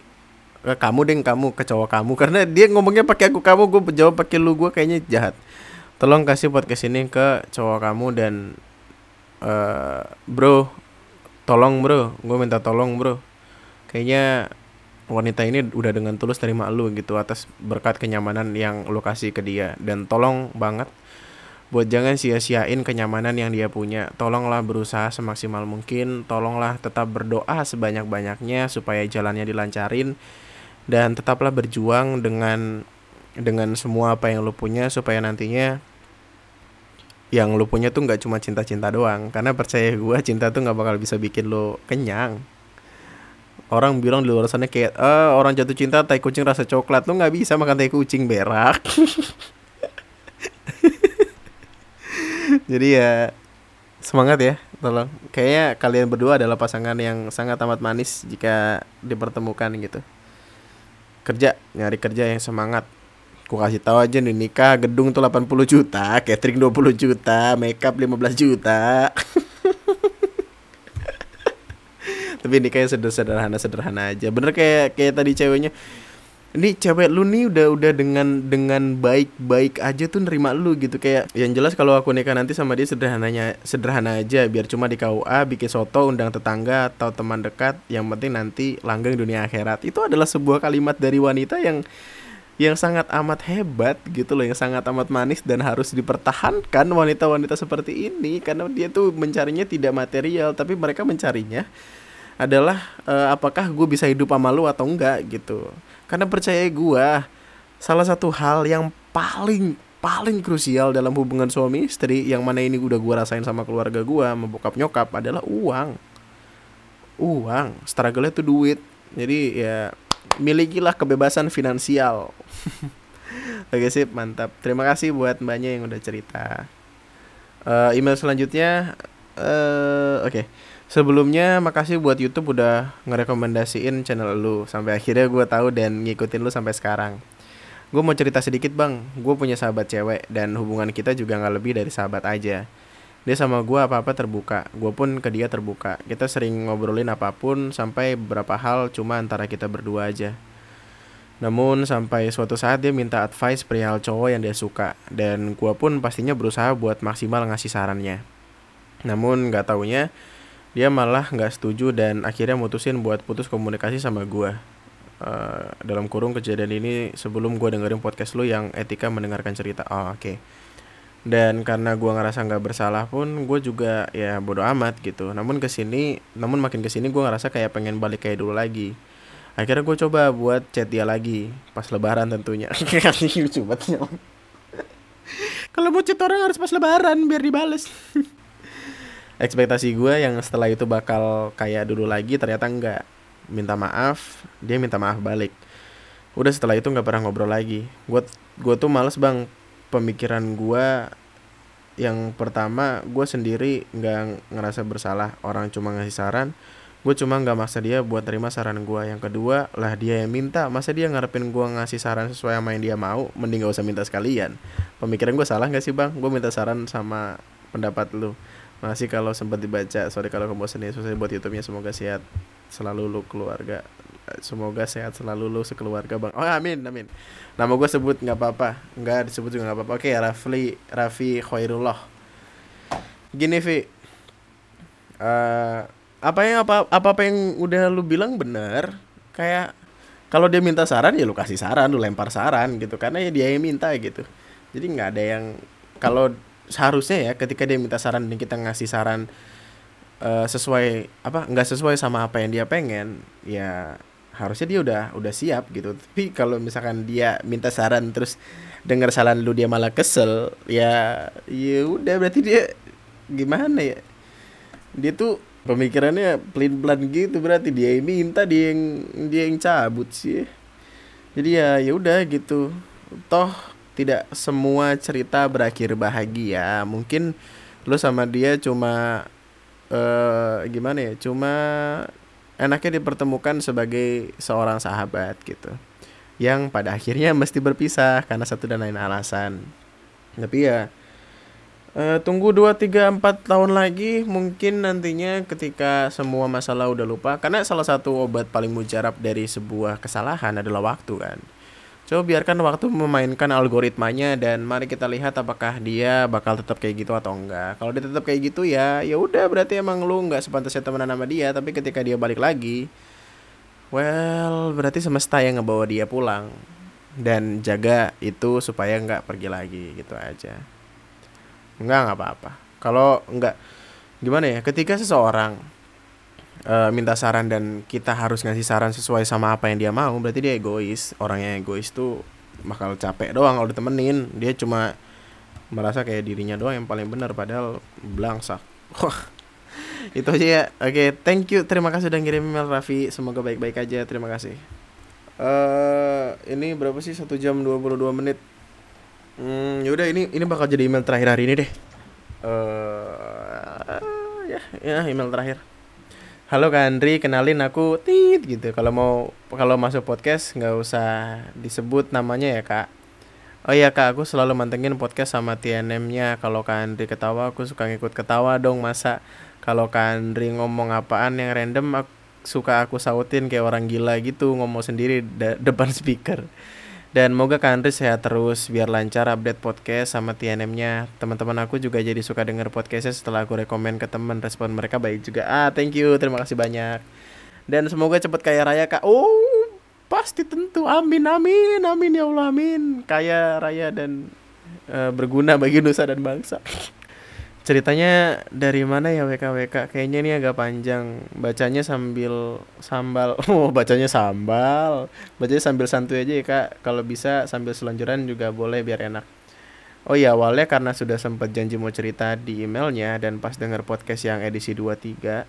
ke kamu deh kamu ke cowok kamu. Karena dia ngomongnya pakai aku kamu gue jawab pakai lu gue kayaknya jahat. Tolong kasih podcast ini ke cowok kamu dan uh, bro tolong bro. Gue minta tolong bro. Kayaknya wanita ini udah dengan tulus terima lu gitu atas berkat kenyamanan yang lu kasih ke dia. Dan tolong banget buat jangan sia-siain kenyamanan yang dia punya. Tolonglah berusaha semaksimal mungkin, tolonglah tetap berdoa sebanyak-banyaknya supaya jalannya dilancarin. Dan tetaplah berjuang dengan dengan semua apa yang lu punya supaya nantinya yang lu punya tuh nggak cuma cinta-cinta doang. Karena percaya gue cinta tuh nggak bakal bisa bikin lu kenyang. Orang bilang di luar sana kayak eh, orang jatuh cinta tai kucing rasa coklat. Lu nggak bisa makan tai kucing berak jadi ya semangat ya tolong kayaknya kalian berdua adalah pasangan yang sangat amat manis jika dipertemukan gitu kerja nyari kerja yang semangat Gue kasih tahu aja nih nikah gedung tuh 80 juta, catering 20 juta, makeup 15 juta. Tapi ini kayak sederhana sederhana aja. Bener kayak kayak tadi ceweknya. Ini cewek lu nih udah udah dengan dengan baik-baik aja tuh nerima lu gitu. Kayak yang jelas kalau aku nikah nanti sama dia sederhananya sederhana aja. Biar cuma di KUA bikin soto undang tetangga atau teman dekat. Yang penting nanti langgeng dunia akhirat. Itu adalah sebuah kalimat dari wanita yang yang sangat amat hebat gitu loh. Yang sangat amat manis dan harus dipertahankan wanita-wanita seperti ini. Karena dia tuh mencarinya tidak material tapi mereka mencarinya adalah uh, apakah gue bisa hidup sama lu atau enggak gitu karena percaya gue salah satu hal yang paling paling krusial dalam hubungan suami istri yang mana ini udah gue rasain sama keluarga gue membokap nyokap adalah uang uang struggle itu duit jadi ya milikilah kebebasan finansial Oke sip mantap. Terima kasih buat mbaknya yang udah cerita. Uh, email selanjutnya, uh, oke. Okay. Sebelumnya makasih buat YouTube udah ngerekomendasiin channel lu sampai akhirnya gue tahu dan ngikutin lu sampai sekarang. Gue mau cerita sedikit bang, gue punya sahabat cewek dan hubungan kita juga nggak lebih dari sahabat aja. Dia sama gue apa-apa terbuka, gue pun ke dia terbuka. Kita sering ngobrolin apa pun sampai beberapa hal cuma antara kita berdua aja. Namun sampai suatu saat dia minta advice perihal cowok yang dia suka dan gua pun pastinya berusaha buat maksimal ngasih sarannya. Namun nggak taunya dia malah nggak setuju dan akhirnya mutusin buat putus komunikasi sama gua. Uh, dalam kurung kejadian ini sebelum gua dengerin podcast lu yang etika mendengarkan cerita. Oh oke. Okay. Dan karena gua ngerasa nggak bersalah pun gue juga ya bodoh amat gitu. Namun ke sini, namun makin ke sini gue ngerasa kayak pengen balik kayak dulu lagi akhirnya gue coba buat chat dia lagi pas lebaran tentunya lucu banget kalau mau chat orang harus pas lebaran biar dibales ekspektasi gue yang setelah itu bakal kayak dulu lagi ternyata enggak. Minta maaf dia minta maaf balik. Udah setelah itu nggak pernah ngobrol lagi. Gue gue tuh males bang. Pemikiran gue yang pertama gue sendiri nggak ngerasa bersalah. Orang cuma ngasih saran gue cuma nggak maksa dia buat terima saran gue yang kedua lah dia yang minta. Masa dia ngarepin gue ngasih saran sesuai sama yang dia mau? Mending gak usah minta sekalian. Pemikiran gue salah nggak sih bang? Gue minta saran sama pendapat lu masih kalau sempat dibaca. Sorry kalau kebosan ya. Susah buat youtube-nya. Semoga sehat selalu lu keluarga. Semoga sehat selalu lu sekeluarga bang. Oh amin amin. Nama gue sebut nggak apa-apa. Nggak disebut juga nggak apa-apa. Oke Rafli Raffi Khairullah gini Vi uh, apa yang apa apa apa yang udah lu bilang bener kayak kalau dia minta saran ya lu kasih saran lu lempar saran gitu. Karena ya dia yang minta gitu. Jadi nggak ada yang kalau seharusnya ya ketika dia minta saran dan kita ngasih saran uh, sesuai apa nggak sesuai sama apa yang dia pengen ya harusnya dia udah udah siap gitu. Tapi kalau misalkan dia minta saran terus dengar saran lu dia malah kesel ya ya udah berarti dia gimana ya? Dia tuh pemikirannya pelin pelan gitu berarti dia yang minta dia yang dia yang cabut sih. Jadi ya ya udah gitu. Toh tidak semua cerita berakhir bahagia. Mungkin lo sama dia cuma uh, gimana ya cuma enaknya dipertemukan sebagai seorang sahabat gitu. Yang pada akhirnya mesti berpisah karena satu dan lain alasan. Tapi ya Uh, tunggu 2 3 4 tahun lagi mungkin nantinya ketika semua masalah udah lupa. Karena salah satu obat paling mujarab dari sebuah kesalahan adalah waktu kan. Coba biarkan waktu memainkan algoritmanya dan mari kita lihat apakah dia bakal tetap kayak gitu atau enggak. Kalau dia tetap kayak gitu ya, ya udah berarti emang lu nggak sepantasnya temenan sama dia, tapi ketika dia balik lagi, well berarti semesta yang ngebawa dia pulang dan jaga itu supaya nggak pergi lagi gitu aja. Enggak, nggak apa-apa. Kalau enggak gimana ya? Ketika seseorang uh, minta saran dan kita harus ngasih saran sesuai sama apa yang dia mau, berarti dia egois. Orang yang egois tuh bakal capek doang kalau ditemenin. Dia cuma merasa kayak dirinya doang yang paling benar padahal belangsak. Wah. itu aja ya. Oke, okay, thank you. Terima kasih udah ngirim email Raffi. Semoga baik-baik aja. Terima kasih. Uh, ini berapa sih? Satu jam 22 menit. Hmm, yaudah ini ini bakal jadi email terakhir hari ini deh. Uh, ya, ya email terakhir. Halo Kak Andri kenalin aku. Tit gitu. Kalau mau kalau masuk podcast nggak usah disebut namanya ya kak. Oh iya kak aku selalu mantengin podcast sama TNM-nya kalau Kak Andri ketawa aku suka ngikut ketawa dong masa. Kalau Kak Andri ngomong apaan yang random aku suka aku sautin kayak orang gila gitu ngomong sendiri depan speaker dan moga Kak Andri sehat terus biar lancar update podcast sama TNM-nya. Teman-teman aku juga jadi suka denger podcastnya setelah aku rekomend ke teman respon mereka baik juga. Ah, thank you. Terima kasih banyak. Dan semoga cepat kaya raya Kak. Oh, pasti tentu. Amin amin amin ya Allah amin. Kaya raya dan uh, berguna bagi nusa dan bangsa. Ceritanya dari mana ya WKWK kayaknya ini agak panjang. Bacanya sambil sambal. Oh bacanya sambal. Bacanya sambil santuy aja ya kak. Kalau bisa sambil selonjoran juga boleh biar enak. Oh iya awalnya karena sudah sempat janji mau cerita di emailnya dan pas denger podcast yang edisi 23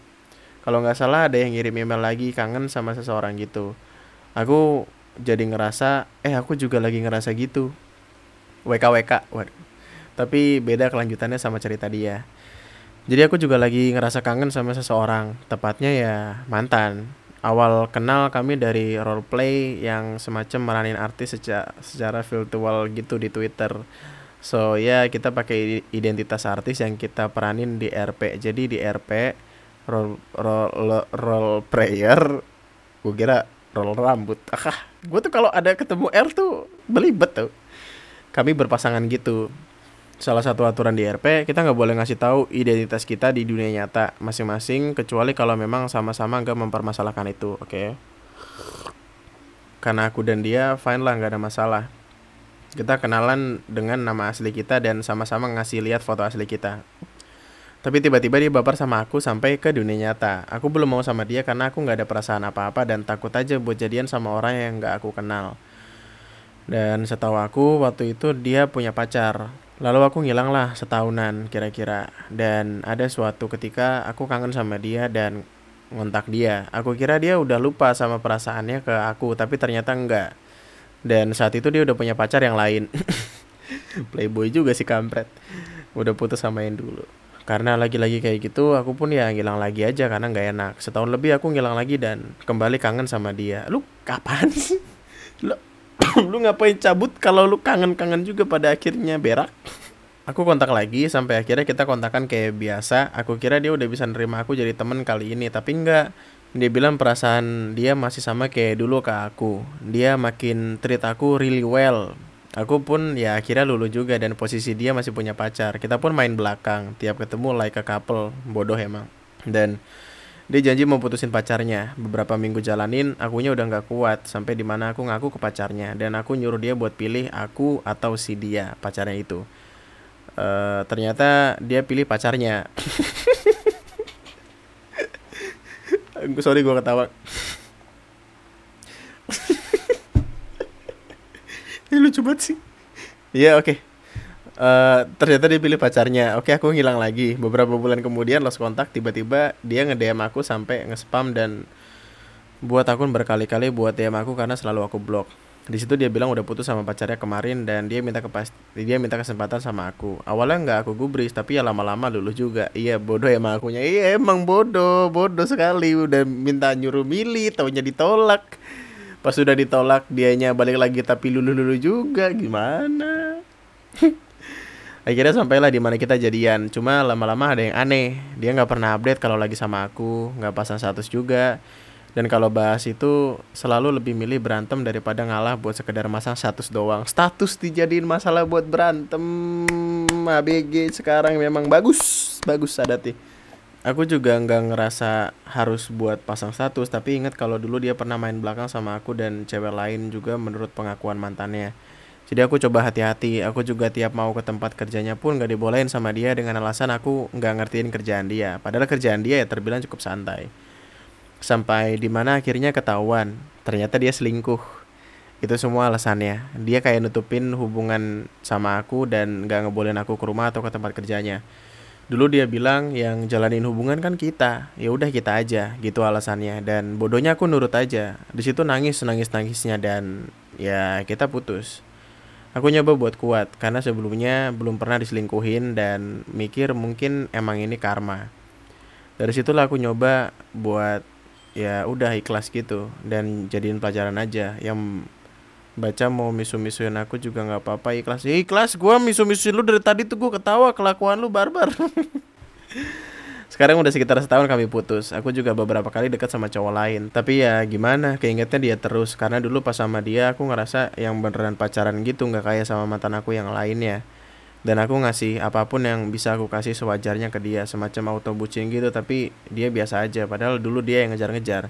kalau nggak salah ada yang ngirim email lagi kangen sama seseorang gitu. Aku jadi ngerasa eh aku juga lagi ngerasa gitu. WKWK waduh tapi beda kelanjutannya sama cerita dia. Jadi aku juga lagi ngerasa kangen sama seseorang. Tepatnya ya mantan. Awal kenal kami dari role play yang semacam meranin artis secara, secara virtual gitu di Twitter. So ya kita pakai identitas artis yang kita peranin di RP jadi di RP role role role player gue kira role rambut. Ah gue tuh kalau ada ketemu R tuh belibet tuh. Kami berpasangan gitu salah satu aturan di RP kita nggak boleh ngasih tahu identitas kita di dunia nyata masing-masing kecuali kalau memang sama-sama nggak mempermasalahkan itu oke? Okay? karena aku dan dia fine lah nggak ada masalah. Kita kenalan dengan nama asli kita dan sama-sama ngasih lihat foto asli kita. Tapi tiba-tiba dia baper sama aku sampai ke dunia nyata. Aku belum mau sama dia karena aku nggak ada perasaan apa-apa dan takut aja buat jadian sama orang yang nggak aku kenal. Dan setahu aku waktu itu dia punya pacar Lalu aku ngilang lah setahunan kira-kira dan ada suatu ketika aku kangen sama dia dan ngontak dia. Aku kira dia udah lupa sama perasaannya ke aku tapi ternyata enggak. Dan saat itu dia udah punya pacar yang lain. Playboy juga sih kampret. Udah putus sama yang dulu. Karena lagi-lagi kayak gitu aku pun ya ngilang lagi aja karena nggak enak. Setahun lebih aku ngilang lagi dan kembali kangen sama dia. Lu kapan sih? Lu lu ngapain cabut kalau lu kangen-kangen juga pada akhirnya berak? Aku kontak lagi sampai akhirnya kita kontakan kayak biasa. Aku kira dia udah bisa nerima aku jadi temen kali ini tapi enggak. Dia bilang perasaan dia masih sama kayak dulu ke aku. Dia makin treat aku really well. Aku pun ya akhirnya lulu juga dan posisi dia masih punya pacar. Kita pun main belakang tiap ketemu like a couple. Bodoh emang. Dan dia janji mau putusin pacarnya. Beberapa minggu jalanin, akunya udah nggak kuat. Sampai di mana aku ngaku ke pacarnya. Dan aku nyuruh dia buat pilih aku atau si dia, pacarnya itu. Uh, ternyata dia pilih pacarnya. Sorry gue ketawa. Ini lucu banget sih. Iya yeah, oke. Okay. Uh, ternyata dia pilih pacarnya. Oke, aku ngilang lagi. Beberapa bulan kemudian lost kontak, tiba-tiba dia nge-DM aku sampai nge-spam dan buat akun berkali-kali buat DM aku karena selalu aku blok. Di situ dia bilang udah putus sama pacarnya kemarin dan dia minta kepas dia minta kesempatan sama aku. Awalnya nggak aku gubris tapi ya lama-lama lulus juga. Iya bodoh emang akunya. Iya emang bodoh, bodoh sekali udah minta nyuruh milih, taunya ditolak. Pas sudah ditolak dianya balik lagi tapi lulu-lulu juga gimana? akhirnya sampailah di mana kita jadian. Cuma lama-lama ada yang aneh. Dia nggak pernah update kalau lagi sama aku nggak pasang status juga. Dan kalau bahas itu selalu lebih milih berantem daripada ngalah buat sekedar masang status doang. Status dijadiin masalah buat berantem. ABG sekarang memang bagus. Bagus sadati aku juga nggak ngerasa harus buat pasang status. Tapi ingat kalau dulu dia pernah main belakang sama aku dan cewek lain juga menurut pengakuan mantannya jadi aku coba hati-hati. Aku juga tiap mau ke tempat kerjanya pun gak dibolehin sama dia dengan alasan aku nggak ngertiin kerjaan dia. Padahal kerjaan dia ya terbilang cukup santai. Sampai di mana akhirnya ketahuan. Ternyata dia selingkuh. Itu semua alasannya. Dia kayak nutupin hubungan sama aku dan gak ngebolehin aku ke rumah atau ke tempat kerjanya. Dulu dia bilang yang jalanin hubungan kan kita. Ya udah kita aja gitu alasannya dan bodohnya aku nurut aja. Di situ nangis nangis-nangisnya dan ya kita putus. Aku nyoba buat kuat karena sebelumnya belum pernah diselingkuhin dan mikir mungkin emang ini karma. dari situlah aku nyoba buat ya udah ikhlas gitu dan jadiin pelajaran aja. Yang baca mau misu-misuin aku juga nggak apa-apa ikhlas. Ya ikhlas gue misu-misuin lu dari tadi tuh gue ketawa kelakuan lu barbar sekarang udah sekitar setahun kami putus. Aku juga beberapa kali dekat sama cowok lain. Tapi ya gimana? Keingetnya dia terus. Karena dulu pas sama dia aku ngerasa yang beneran pacaran gitu nggak kayak sama mantan aku yang lainnya. Dan aku ngasih apa pun yang bisa aku kasih sewajarnya ke dia semacam auto bucin gitu tapi dia biasa aja. Padahal dulu dia yang ngejar-ngejar.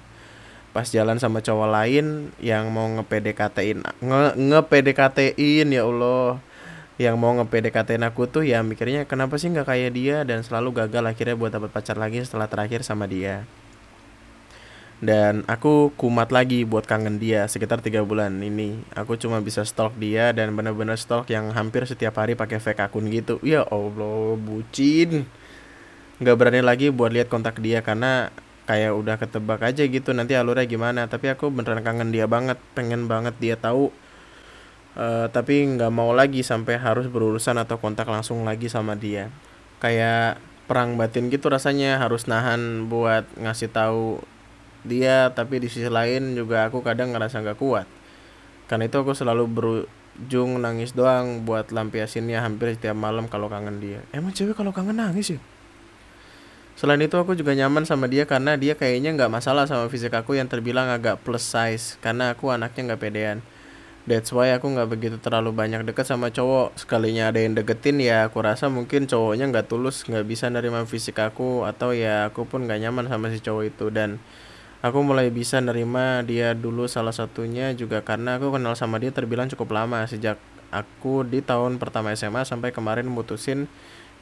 Pas jalan sama cowok lain yang mau nge-PDKT-in nge, nge-PDKT-in ya Allah yang mau nge-PDKT-in aku tuh ya mikirnya kenapa sih nggak kayak dia? Dan selalu gagal akhirnya buat dapat pacar lagi setelah terakhir sama dia. Dan aku kumat lagi buat kangen dia sekitar tiga bulan ini. Aku cuma bisa stalk dia dan bener-bener stalk yang hampir setiap hari pakai fake akun gitu. Ya allah bucin. Nggak berani lagi buat lihat kontak dia karena kayak udah ketebak aja gitu nanti alurnya gimana. Tapi aku beneran kangen dia banget pengen banget dia tahu uh, tapi nggak mau lagi sampai harus berurusan atau kontak langsung lagi sama dia. Kayak perang batin gitu rasanya harus nahan buat ngasih tahu dia tapi di sisi lain juga aku kadang ngerasa nggak kuat. Karena itu aku selalu berujung nangis doang buat lampiasinnya hampir setiap malam kalau kangen dia. Emang cewek kalau kangen nangis ya? Selain itu aku juga nyaman sama dia karena dia kayaknya nggak masalah sama fisik aku yang terbilang agak plus size karena aku anaknya nggak pedean. That's why aku nggak begitu terlalu banyak deket sama cowok. Sekalinya ada yang deketin ya aku rasa mungkin cowoknya nggak tulus, nggak bisa nerima fisik aku atau ya aku pun nggak nyaman sama si cowok itu. Dan aku mulai bisa nerima dia dulu salah satunya juga karena aku kenal sama dia terbilang cukup lama sejak aku di tahun pertama SMA sampai kemarin mutusin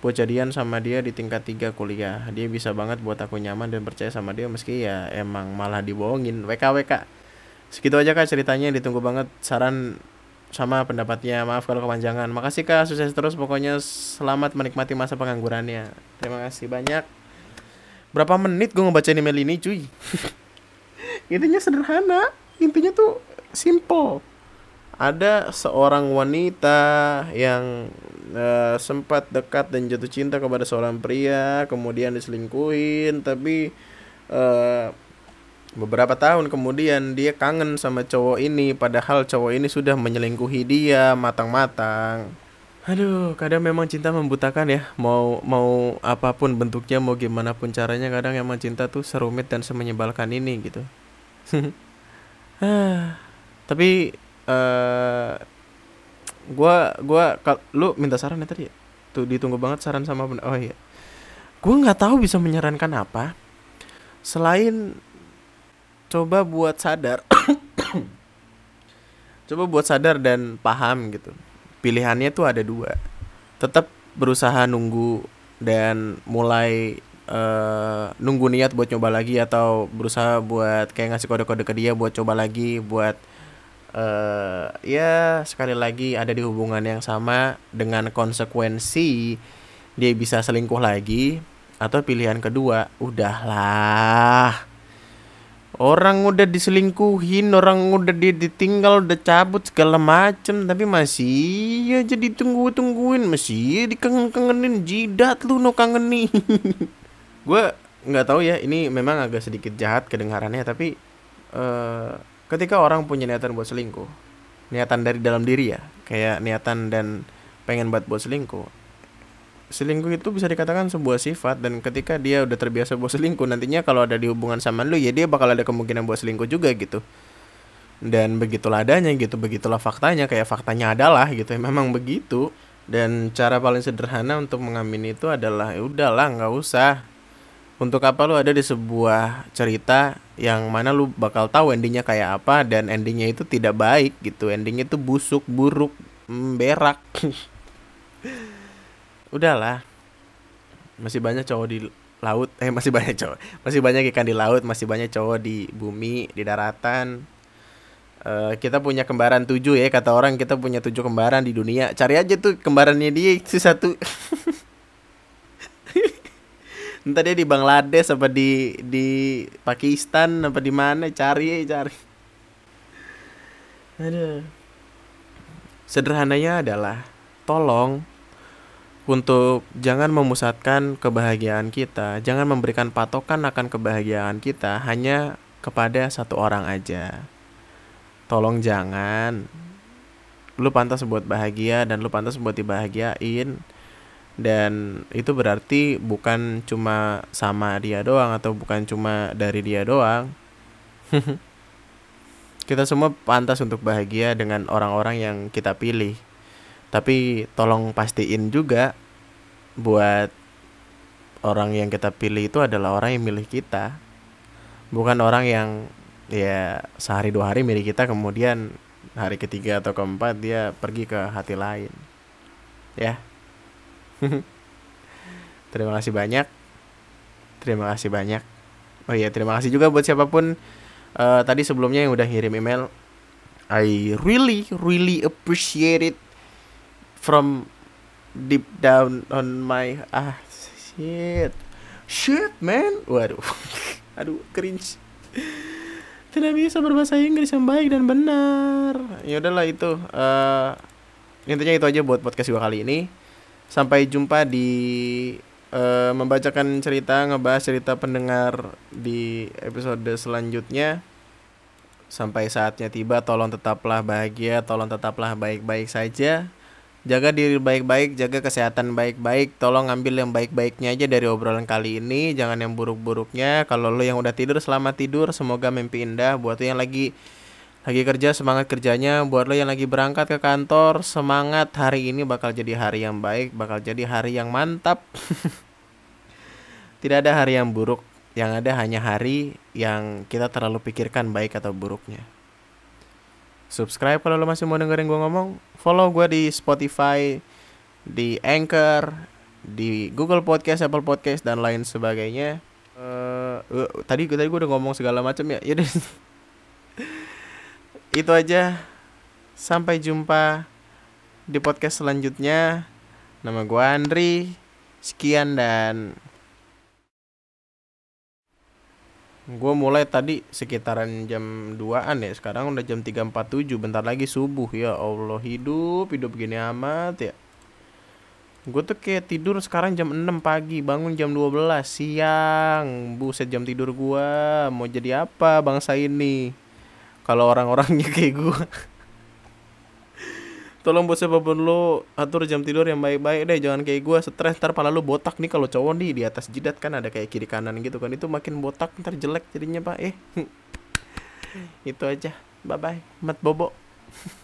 buat jadian sama dia di tingkat 3 kuliah. Dia bisa banget buat aku nyaman dan percaya sama dia meski ya emang malah dibohongin. WKWK segitu aja kak ceritanya ditunggu banget. Saran sama pendapatnya. Maaf kalau kepanjangan. Makasih kak. Sukses terus. Pokoknya selamat menikmati masa penganggurannya. Terima kasih banyak. Berapa menit gue ngebaca email ini cuy? Intinya sederhana. Intinya tuh simple. Ada seorang wanita yang uh, sempat dekat dan jatuh cinta kepada seorang pria kemudian diselingkuhin tapi uh, Beberapa tahun kemudian dia kangen sama cowok ini padahal cowok ini sudah menyelingkuhi dia matang-matang. Aduh, kadang memang cinta membutakan ya. Mau mau apa pun bentuknya, mau gimana pun caranya, kadang emang cinta tuh serumit dan semenyebalkan ini gitu. Tapi uh, gua gua kal lu minta saran ya tadi ya? Tuh ditunggu banget saran sama Oh iya. Gua nggak tahu bisa menyarankan apa selain coba buat sadar. Coba buat sadar dan paham gitu. Pilihannya tuh ada dua. Tetap berusaha nunggu dan mulai uh, nunggu niat buat coba lagi atau berusaha buat kayak ngasih kode-kode ke dia buat coba lagi buat uh, ya sekali lagi ada di hubungan yang sama. Dengan konsekuensi dia bisa selingkuh lagi atau pilihan kedua udahlah Orang udah diselingkuhin, orang udah dia ditinggal, udah cabut segala macem, tapi masih aja ditunggu-tungguin, masih dikangen-kangenin jidat lu no kangen nih. gue nggak tahu ya, ini memang agak sedikit jahat kedengarannya, tapi uh, ketika orang punya niatan buat selingkuh, niatan dari dalam diri ya, kayak niatan dan pengen buat buat selingkuh, selingkuh itu bisa dikatakan sebuah sifat dan ketika dia udah terbiasa buat selingkuh nantinya kalau ada di hubungan sama lu ya dia bakal ada kemungkinan buat selingkuh juga gitu. Dan begitulah adanya gitu. Begitulah faktanya kayak faktanya adalah gitu. Ya memang begitu. Dan cara paling sederhana untuk mengamini itu adalah ya udahlah nggak usah. Untuk apa lu ada di sebuah cerita yang mana lu bakal tahu endingnya kayak apa dan endingnya itu tidak baik gitu. Endingnya itu busuk buruk mm, berak udahlah. Masih banyak cowok di laut. Eh masih banyak cowok. Masih banyak ikan di laut masih banyak cowok di bumi di daratan. Uh, kita punya kembaran tujuh ya kata orang kita punya tujuh kembaran di dunia. Cari aja tuh kembarannya dia itu satu. Entah dia di Bangladesh apa di di Pakistan apa di mana cari cari. Ada sederhananya adalah tolong untuk jangan memusatkan kebahagiaan kita, jangan memberikan patokan akan kebahagiaan kita hanya kepada satu orang aja. Tolong jangan. Lu pantas buat bahagia dan lu pantas buat dibahagiain. Dan itu berarti bukan cuma sama dia doang atau bukan cuma dari dia doang. kita semua pantas untuk bahagia dengan orang-orang yang kita pilih tapi tolong pastiin juga buat orang yang kita pilih itu adalah orang yang milih kita. Bukan orang yang ya sehari dua hari milih kita kemudian hari ketiga atau keempat dia pergi ke hati lain. Ya. Terima kasih banyak. Terima kasih banyak. Oh iya terima kasih juga buat siapa pun uh, tadi sebelumnya yang udah ngirim email. I really really appreciate it from deep down on my ah shit. Shit man. Waduh. Aduh cringe. Tidak bisa berbahasa Inggris yang baik dan benar. Ya udahlah itu uh, intinya itu aja buat podcast gue kali ini. Sampai jumpa di uh, membacakan cerita ngebahas cerita pendengar di episode selanjutnya. Sampai saatnya tiba tolong tetaplah bahagia tolong tetaplah baik-baik saja Jaga diri baik-baik, jaga kesehatan baik-baik. Tolong ambil yang baik-baiknya aja dari obrolan kali ini, jangan yang buruk-buruknya. Kalau lo yang udah tidur, selamat tidur. Semoga mimpi indah. Buat lo yang lagi lagi kerja, semangat kerjanya. Buat lo yang lagi berangkat ke kantor, semangat. Hari ini bakal jadi hari yang baik, bakal jadi hari yang mantap. Tidak ada hari yang buruk, yang ada hanya hari yang kita terlalu pikirkan baik atau buruknya subscribe kalau lo masih mau dengerin gue ngomong. Follow gue di Spotify di Anchor di Google Podcast Apple Podcast dan lain sebagainya. Uh, uh, tadi tadi gue udah ngomong segala macam ya. Yaudah. Itu aja. Sampai jumpa di podcast selanjutnya. Nama gue Andri. Sekian dan Gue mulai tadi sekitaran jam 2an ya Sekarang udah jam 3.47 Bentar lagi subuh. Ya Allah hidup Hidup gini amat ya. Gue tuh kayak tidur sekarang jam 6 pagi Bangun jam 12 siang. Buset jam tidur gue Mau jadi apa bangsa ini? Kalau orang-orangnya kayak gue tolong buat siapa pun lo atur jam tidur yang baik-baik deh. Jangan kayak gue stres ntar pala lo botak nih kalau cowok nih di atas jidat kan ada kayak kiri kanan gitu kan. Itu makin botak ntar jelek jadinya pak. Eh itu aja. Bye bye mat bobo